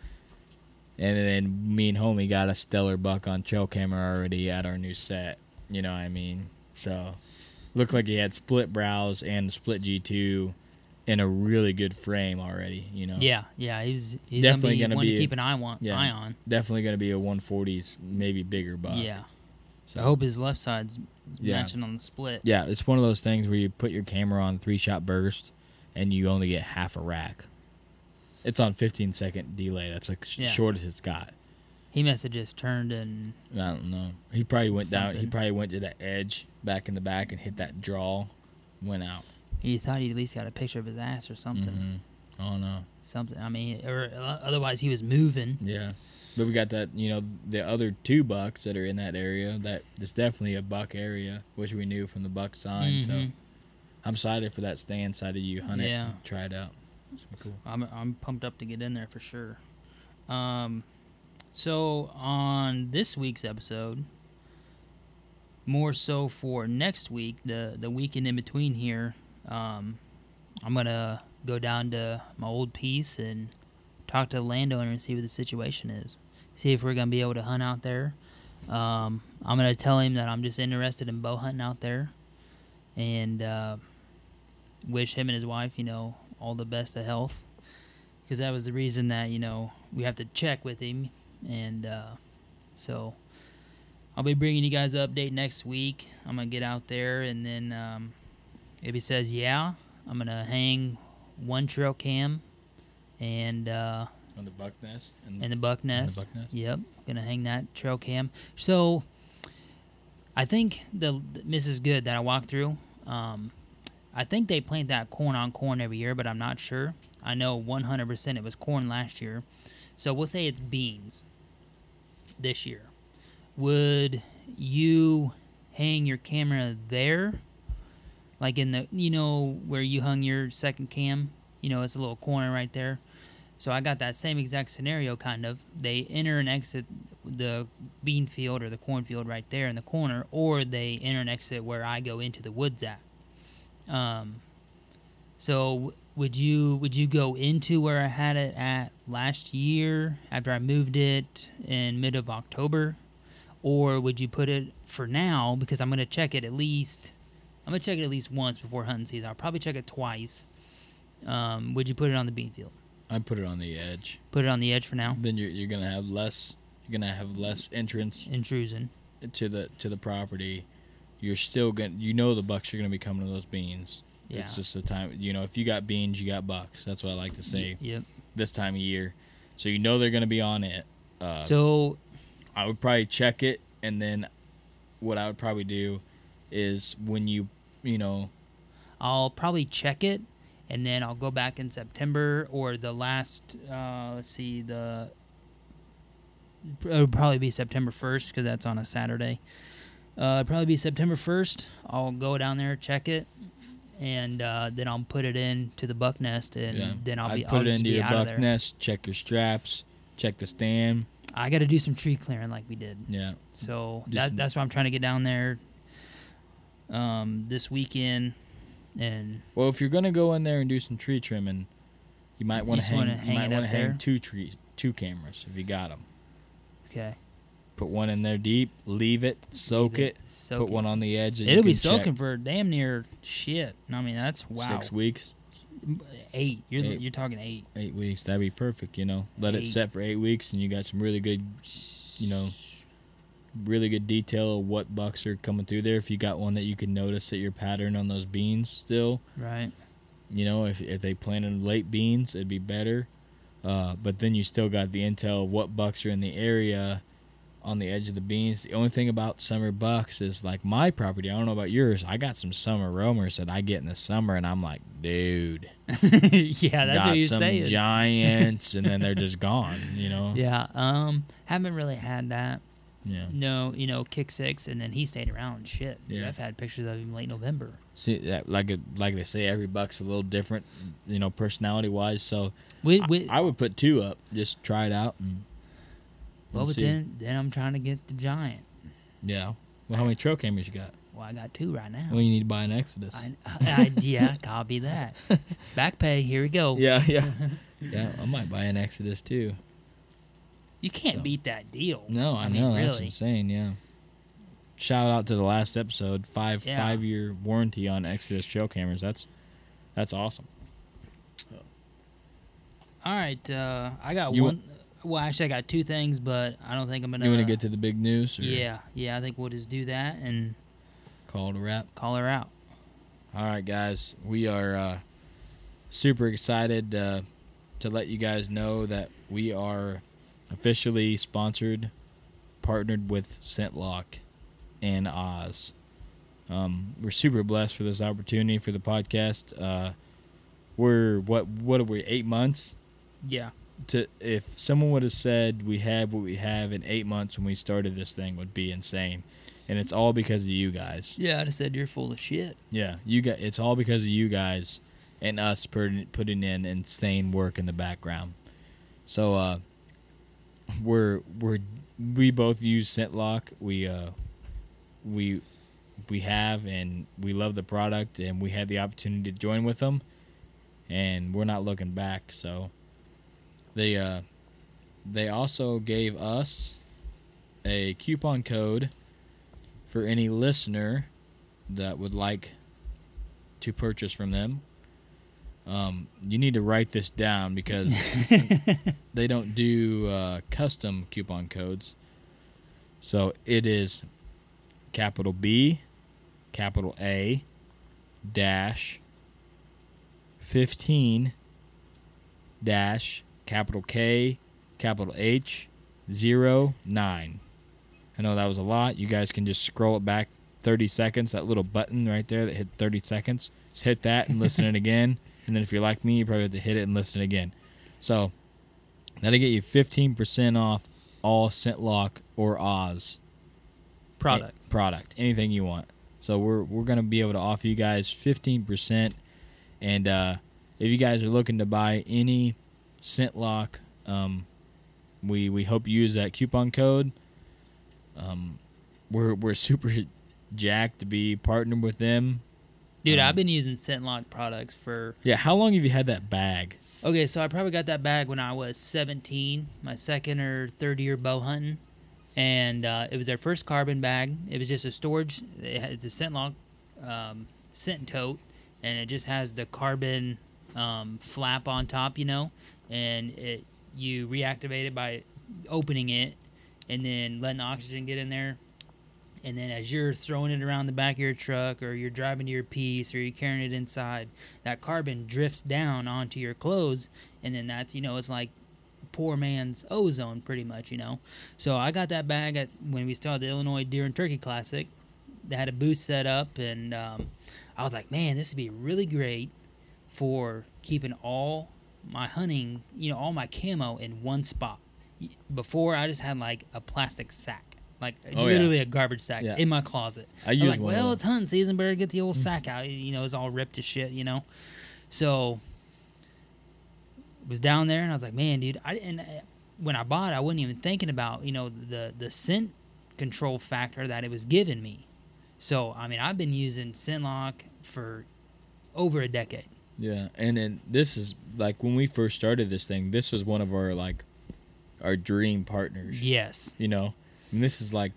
And then me and homie got a stellar buck on trail camera already at our new set. You know what I mean? So looked like he had split brows and split G2 in a really good frame already, you know. Yeah, yeah, he's he's Definitely gonna gonna be one be to keep an eye on. Yeah. Eye on. Definitely going to be a 140s, maybe bigger buck. Yeah. So I hope his left side's Yeah. matching on the split. Yeah, it's one of those things where you put your camera on three shot burst and you only get half a rack. It's on 15 second delay. That's like sh Yeah. shortest it's got. He must have just turned and I don't know. He probably went down. He probably went to the edge back in the back and hit that draw, went out. He thought he at least got a picture of his ass or something. Mhm. Oh no. Something. I mean, or uh, otherwise he was moving. Yeah. But we got that, you know, the other two bucks that are in that area. That it's definitely a buck area, which we knew from the buck sign. So Mhm. I'm excited for that stand side of you hunt Yeah. and try it out. It's gonna be cool. I'm I'm pumped up to get in there for sure. Um, so on this week's episode, more so for next week, the the weekend in between here, um, I'm gonna go down to my old piece and talk to the landowner and see what the situation is. See if we're gonna be able to hunt out there. Um, I'm gonna tell him that I'm just interested in bow hunting out there, and uh, wish him and his wife, you know, all the best of health. Because that was the reason that you know we have to check with him, and uh, so I'll be bringing you guys an update next week. I'm gonna get out there, and then um, if he says yeah, I'm gonna hang one trail cam, and uh, On the buck nest and, and the buck nest. buck nest? Yep, gonna hang that trail cam. So, I think the, the is good that I walked through. Um, I think they plant that corn on corn every year, but I'm not sure. I know 100% it was corn last year, so we'll say it's beans this year. Would you hang your camera there, like in the you know where you hung your second cam? You know, it's a little corner right there. So I got that same exact scenario kind of. They enter and exit the bean field or the cornfield right there in the corner, or they enter and exit where I go into the woods at. Um, so would you would you go into where I had it at last year after I moved it in mid of October, or would you put it for now because I'm gonna check it at least. I'm gonna check it at least once before hunting season. I'll probably check it twice. Um, would you put it on the bean field? I put it on the edge. Put it on the edge for now. Then you're you're gonna have less. You're gonna have less entrance Intrusion. to the to the property. You're still gonna. You know the bucks are gonna be coming to those beans. Yeah. It's just the time. You know, if you got beans, you got bucks. That's what I like to say. Yep. This time of year, so you know they're gonna be on it. Uh, So I would probably check it, and then what I would probably do is when you, you know, I'll probably check it, and then I'll go back in September or the last. Uh, let's see the. It'll probably be September first because that's on a Saturday. Uh, probably be September first. I'll go down there check it, and uh, then I'll put it in to the buck nest, and yeah, then I'll I'd be put I'll it into your buck nest. Check your straps. Check the stand. I got to do some tree clearing like we did. Yeah, So that, that's why I'm trying to get down there um, this weekend. And Well, if you're gonna go in there and do some tree trimming, you might want to hang. wanna You might want to hang two trees, two cameras if you got them. okay, Put one in there deep, leave it, soak Leave it. soak put it. one on the edge. It'll be can check. soaking for damn near shit. I mean, that's wow. Six weeks, Eight. You're Eight. you're talking eight. eight weeks. That'd be perfect. You know, let Eight. it set for eight weeks, and you got some really good, you know, really good detail of what bucks are coming through there. If you got one that you can notice that your pattern on those beans still, Right. you know, if if they planted late beans, it'd be better. Uh, but then you still got the intel of what bucks are in the area on the edge of the beans. The only thing about summer bucks is like my property. I don't know about yours. I got some summer roamers that I get in the summer, and I'm like, dude, (laughs) yeah, that's what you're some saying. giants, and then they're just gone. You know. (laughs) Yeah. Um. Haven't really had that. Yeah. no, you know, kick six, and then he stayed around. Shit, Yeah. Jeff had pictures of him late November. See, that, like like they say, every buck's a little different, you know, personality wise. So We, I- we, I, would put two up, just try it out, and, well, and but see. then then I'm trying to get the giant. yeah. Well, how many trail cameras you got? Well, I got two right now. Well, you need to buy an Exodus. I, I, yeah, (laughs) copy that. Back pay. Here we go. yeah, yeah, (laughs) yeah. I might buy an Exodus too. You can't So. beat that deal. No, I, I mean, know that's really. insane. Yeah. Shout out to the last episode, five Yeah. five year warranty on Exodus trail cameras. That's that's awesome. All right, uh, I got You one. well, actually, I got two things, but I don't think I'm gonna. You want to get to the big news? Or Yeah, yeah. I think we'll just do that and Call it a wrap. call her out. All right, guys, we are uh, super excited uh, to let you guys know that we are officially sponsored, partnered with ScentLock and Oz. Um, we're super blessed for this opportunity for the podcast. Uh, we're what what are we eight months Yeah. to if someone would have said we have what we have in eight months when we started this thing would be insane, and it's all because of you guys. Yeah, I'd have said you're full of shit. Yeah, you got it's all because of you guys and us putting putting in insane work in the background. So uh we're we're we both use ScentLock. We uh we we have and we love the product and we had the opportunity to join with them and we're not looking back. So they uh they also gave us a coupon code for any listener that would like to purchase from them. Um, you need to write this down because (laughs) they don't do uh, custom coupon codes. So it is capital B, capital A, dash, 15, dash, capital K, capital H, zero, nine. I know that was a lot. You guys can just scroll it back 30 seconds, that little button right there that hit 30 seconds. Just hit that and listen it (laughs) again. And then if you're like me, you probably have to hit it and listen again. So that'll get you 15% off all ScentLock or Oz Product. a- product, anything you want. So we're we're gonna be able to offer you guys 15%. And uh, if you guys are looking to buy any ScentLock, um, we we hope you use that coupon code. Um, we're we're super (laughs) jacked to be partnered with them. Dude, Um, I've been using ScentLock products for. Yeah, how long have you had that bag? Okay, so I probably got that bag when I was 17, my second or third year bow hunting. And uh, it was their first carbon bag. It was just a storage. It's a ScentLock um, scent tote, and it just has the carbon um, flap on top, you know. And it you reactivate it by opening it, and then letting oxygen get in there. And then as you're throwing it around the back of your truck, or you're driving to your piece, or you're carrying it inside, that carbon drifts down onto your clothes, and then that's you know it's like poor man's ozone, pretty much, you know. So I got that bag at when we started the Illinois Deer and Turkey Classic. They had a booth set up, and um, I was like, man, this would be really great for keeping all my hunting, you know, all my camo in one spot. Before I just had like a plastic sack. Like Oh, yeah. literally a garbage sack Yeah. in my closet. I I'm use like, one well, it's hunting season. Better get the old (laughs) sack out. You know, it's all ripped to shit. You know, so was down there, and I was like, man, dude. I didn't. Eh, when I bought, it, I wasn't even thinking about you know the the scent control factor that it was giving me. So I mean, I've been using ScentLock for over a decade. Yeah, and then this is like when we first started this thing. This was one of our like our dream partners. Yes, You know, and this is like.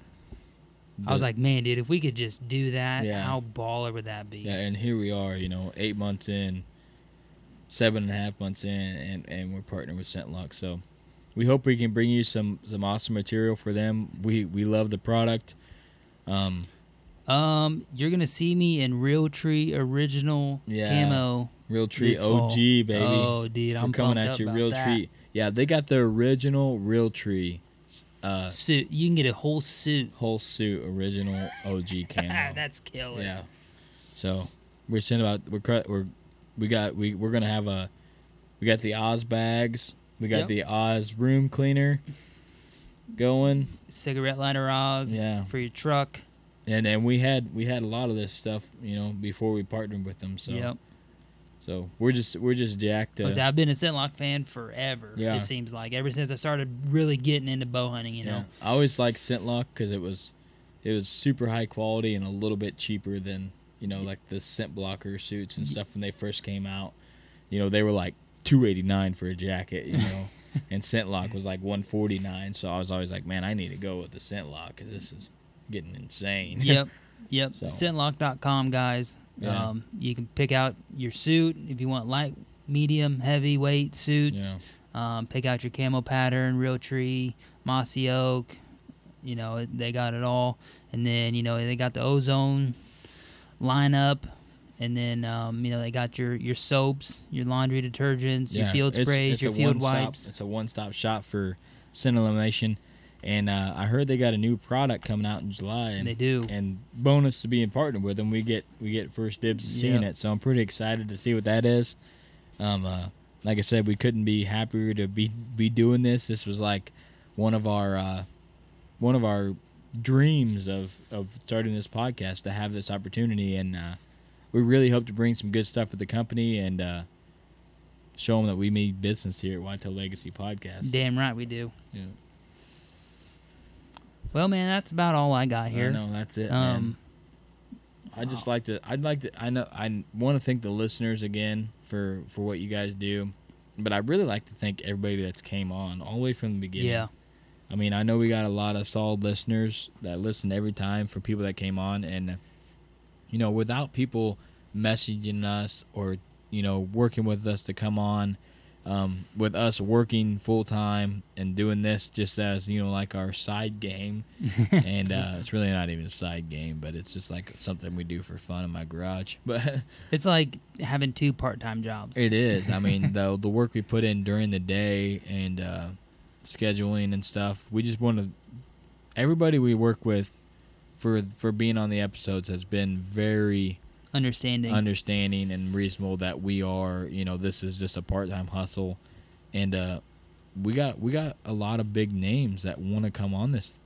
I was like, man, dude, if we could just do that, Yeah. how baller would that be? yeah, and here we are. You know, eight months in, seven and a half months in, and and we're partnering with ScentLock. So, we hope we can bring you some some awesome material for them. We we love the product. Um, Um, you're gonna see me in Realtree original Yeah. camo. Realtree this fall. OG baby. Oh, dude, I'm we're coming at you, Real that. Tree. Yeah, they got the original Realtree. Uh, suit. You can get a whole suit. whole suit original OG (laughs) camo. That's killer. Yeah. So we're sending about we're we're we got we we're gonna have a we got the Oz bags. We got Yep. the Oz room cleaner. going. cigarette lighter Oz Yeah. for your truck. And and we had we had a lot of this stuff, you know, before we partnered with them. So Yep. So we're just we're just jacked. Like I To, said, I've been a Scentlock fan forever. Yeah. It seems like ever since I started really getting into bow hunting. You know. yeah. I always liked Scentlock because it was it was super high quality and a little bit cheaper than you know like the scent blocker suits and stuff when they first came out. You know they were like two eighty nine for a jacket. You know. (laughs) And Scentlock was like 149, so I was always like, "Man, I need to go with the Scentlock because this is getting insane." yep. (laughs) Yep. So- Scentlock.com, guys. Yeah. Um, you can pick out your suit if you want light, medium, heavy weight suits. Yeah. Um, pick out your camo pattern, Realtree, mossy oak. You know, they got it all. And then, you know, they got the ozone lineup. And then, um, you know, they got your, your soaps, your laundry detergents, your field sprays, it's your field wipes. It's a one-stop shop for scent elimination, and uh, I heard they got a new product coming out in July. And They do. And bonus to being partnered with them, we get we get first dibs to seeing Yep. it. So I'm pretty excited to see what that is. Um, uh, like I said, we couldn't be happier to be be doing this. This was like one of our uh, one of our dreams of of starting this podcast to have this opportunity, and uh, we really hope to bring some good stuff for the company and uh, show them that we mean business here at Whitetail Legacy Podcast. Damn right we do. Yeah. Well, man, that's about all I got here. Know that's it. man. Um, I just like to. I'd like to. I know. I want to thank the listeners again for for what you guys do, but I really like to thank everybody that's came on all the way from the beginning. yeah. I mean, I know we got a lot of solid listeners that listen every time for people that came on, and you know, without people messaging us or you know working with us to come on, um, with us working full time and doing this just as you know like our side game, (laughs) and uh, it's really not even a side game, but it's just like something we do for fun in my garage. (laughs) But It's like having two part time jobs. it is. I mean, (laughs) the the work we put in during the day and uh, scheduling and stuff. We just want to. Everybody we work with, for for being on the episodes, has been very Understanding. understanding and reasonable that we are. You know, this is just a part time hustle, and uh, we got we got a lot of big names that want to come on this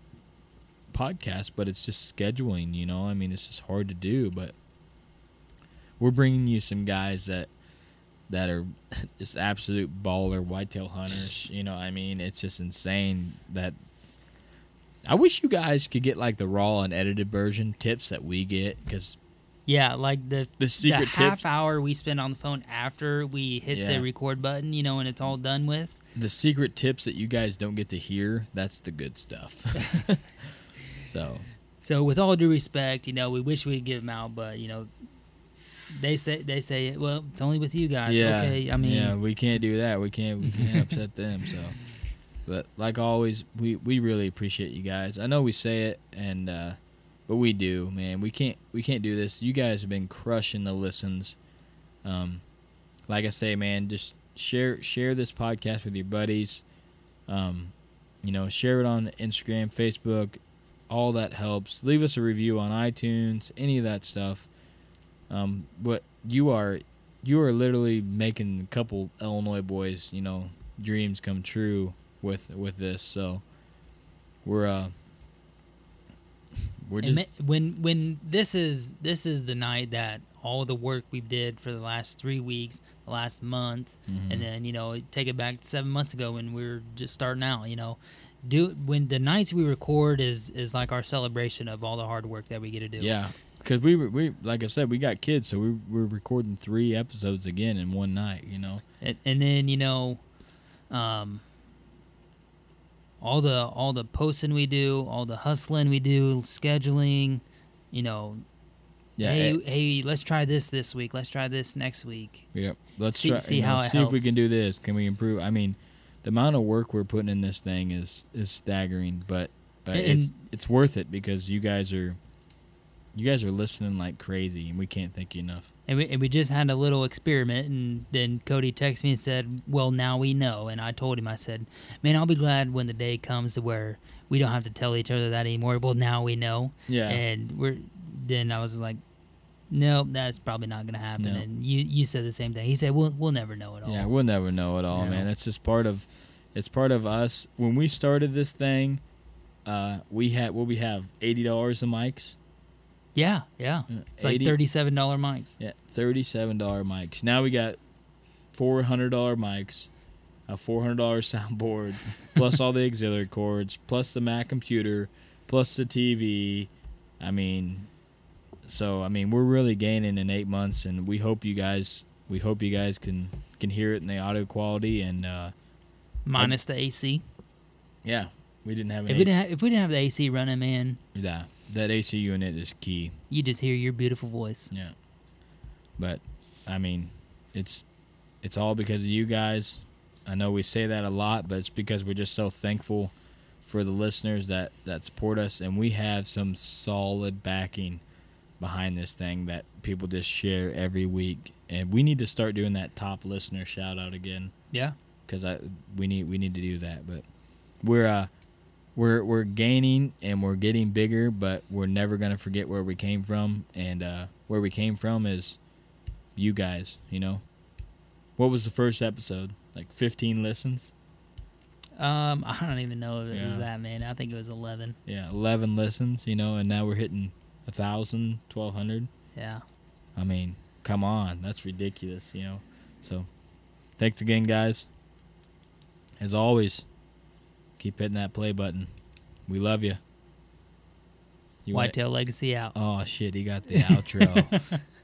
podcast, but it's just scheduling. You know, I mean, it's just hard to do, but we're bringing you some guys that that are (laughs) just absolute baller whitetail hunters. You know, I mean, it's just insane that. I wish you guys could get like the raw and edited version tips that we get because yeah, like the the secret the half hour we spend on the phone after we hit Yeah. the record button, you know, and it's all done with. the secret tips that you guys don't get to hear. That's the good stuff. (laughs) so So, with all due respect, you know, we wish we'd give them out, but you know, they say they say, well, it's only with you guys. yeah, Okay, I mean, yeah, we can't do that. We can't we can't upset (laughs) them. So, but like always, we we really appreciate you guys. I know we say it, and uh, but we do, man. We can't we can't do this. You guys have been crushing the listens. Um, like I say, man, just share share this podcast with your buddies. Um, you know, share it on Instagram, Facebook. All that helps. Leave us a review on iTunes. Any of that stuff. Um, but you are you are literally making a couple Illinois boys, you know, dreams come true with with this. So we're uh we're just when when this is this is the night that all the work we did for the last three weeks, the last month, Mm-hmm. and then you know take it back seven months ago when we were just starting out. You know, do when the nights we record is is like our celebration of all the hard work that we get to do. yeah, because we were we like I said we got kids, so we we're recording three episodes again in one night. You know, and, and then you know um all the all the posting we do all the hustling we do scheduling you know yeah, hey eh, hey let's try this this week let's try this next week yeah. Let's see- try see know, how it see if we can do this. Can we improve? I mean, the amount of work we're putting in this thing is is staggering, but uh, And- it's it's worth it because you guys are you guys are listening like crazy, and we can't thank you enough. and we, and we just had a little experiment and then cody texted me and said well now we know and i told him i said man i'll be glad when the day comes to where we don't have to tell each other that anymore well now we know Yeah. and we're then i was like nope that's probably not gonna happen No. and you you said the same thing he said we'll, we'll never know it all Yeah, we'll never know it all, man. It's just part of it's part of us. When we started this thing, Uh, we had what we have eighty dollars of mics. Yeah, yeah. Uh, It's like thirty-seven dollar mics. Yeah, thirty-seven dollar mics. Now we got four hundred dollar mics, a four hundred dollar (laughs) soundboard, plus all the auxiliary cords, plus the Mac computer, plus the TV. I mean, so I mean, we're really gaining in eight months, and we hope you guys, we hope you guys can can hear it in the audio quality, and uh, Minus the AC. yeah, we didn't have If we didn't have, if we didn't have the AC running, man, yeah, that AC unit is key. you just hear your beautiful voice. Yeah. But I mean, it's it's all because of you guys. I know we say that a lot, but it's because we're just so thankful for the listeners that that support us and we have some solid backing behind this thing that people just share every week and we need to start doing that top listener shout out again Yeah. because I we need we need to do that. But we're uh we're we're gaining and we're getting bigger, but we're never gonna forget where we came from. And uh, where we came from is you guys. You know, what was the first episode? Like 15 listens. Um, I don't even know if it was that man. I think it was eleven. Yeah, 11 listens. You know, and now we're hitting a thousand, twelve hundred. Yeah. I mean, come on, that's ridiculous. You know, so thanks again, guys. As always, keep hitting that play button. We love you. You Whitetail Legacy out. Oh shit, he got the outro. (laughs)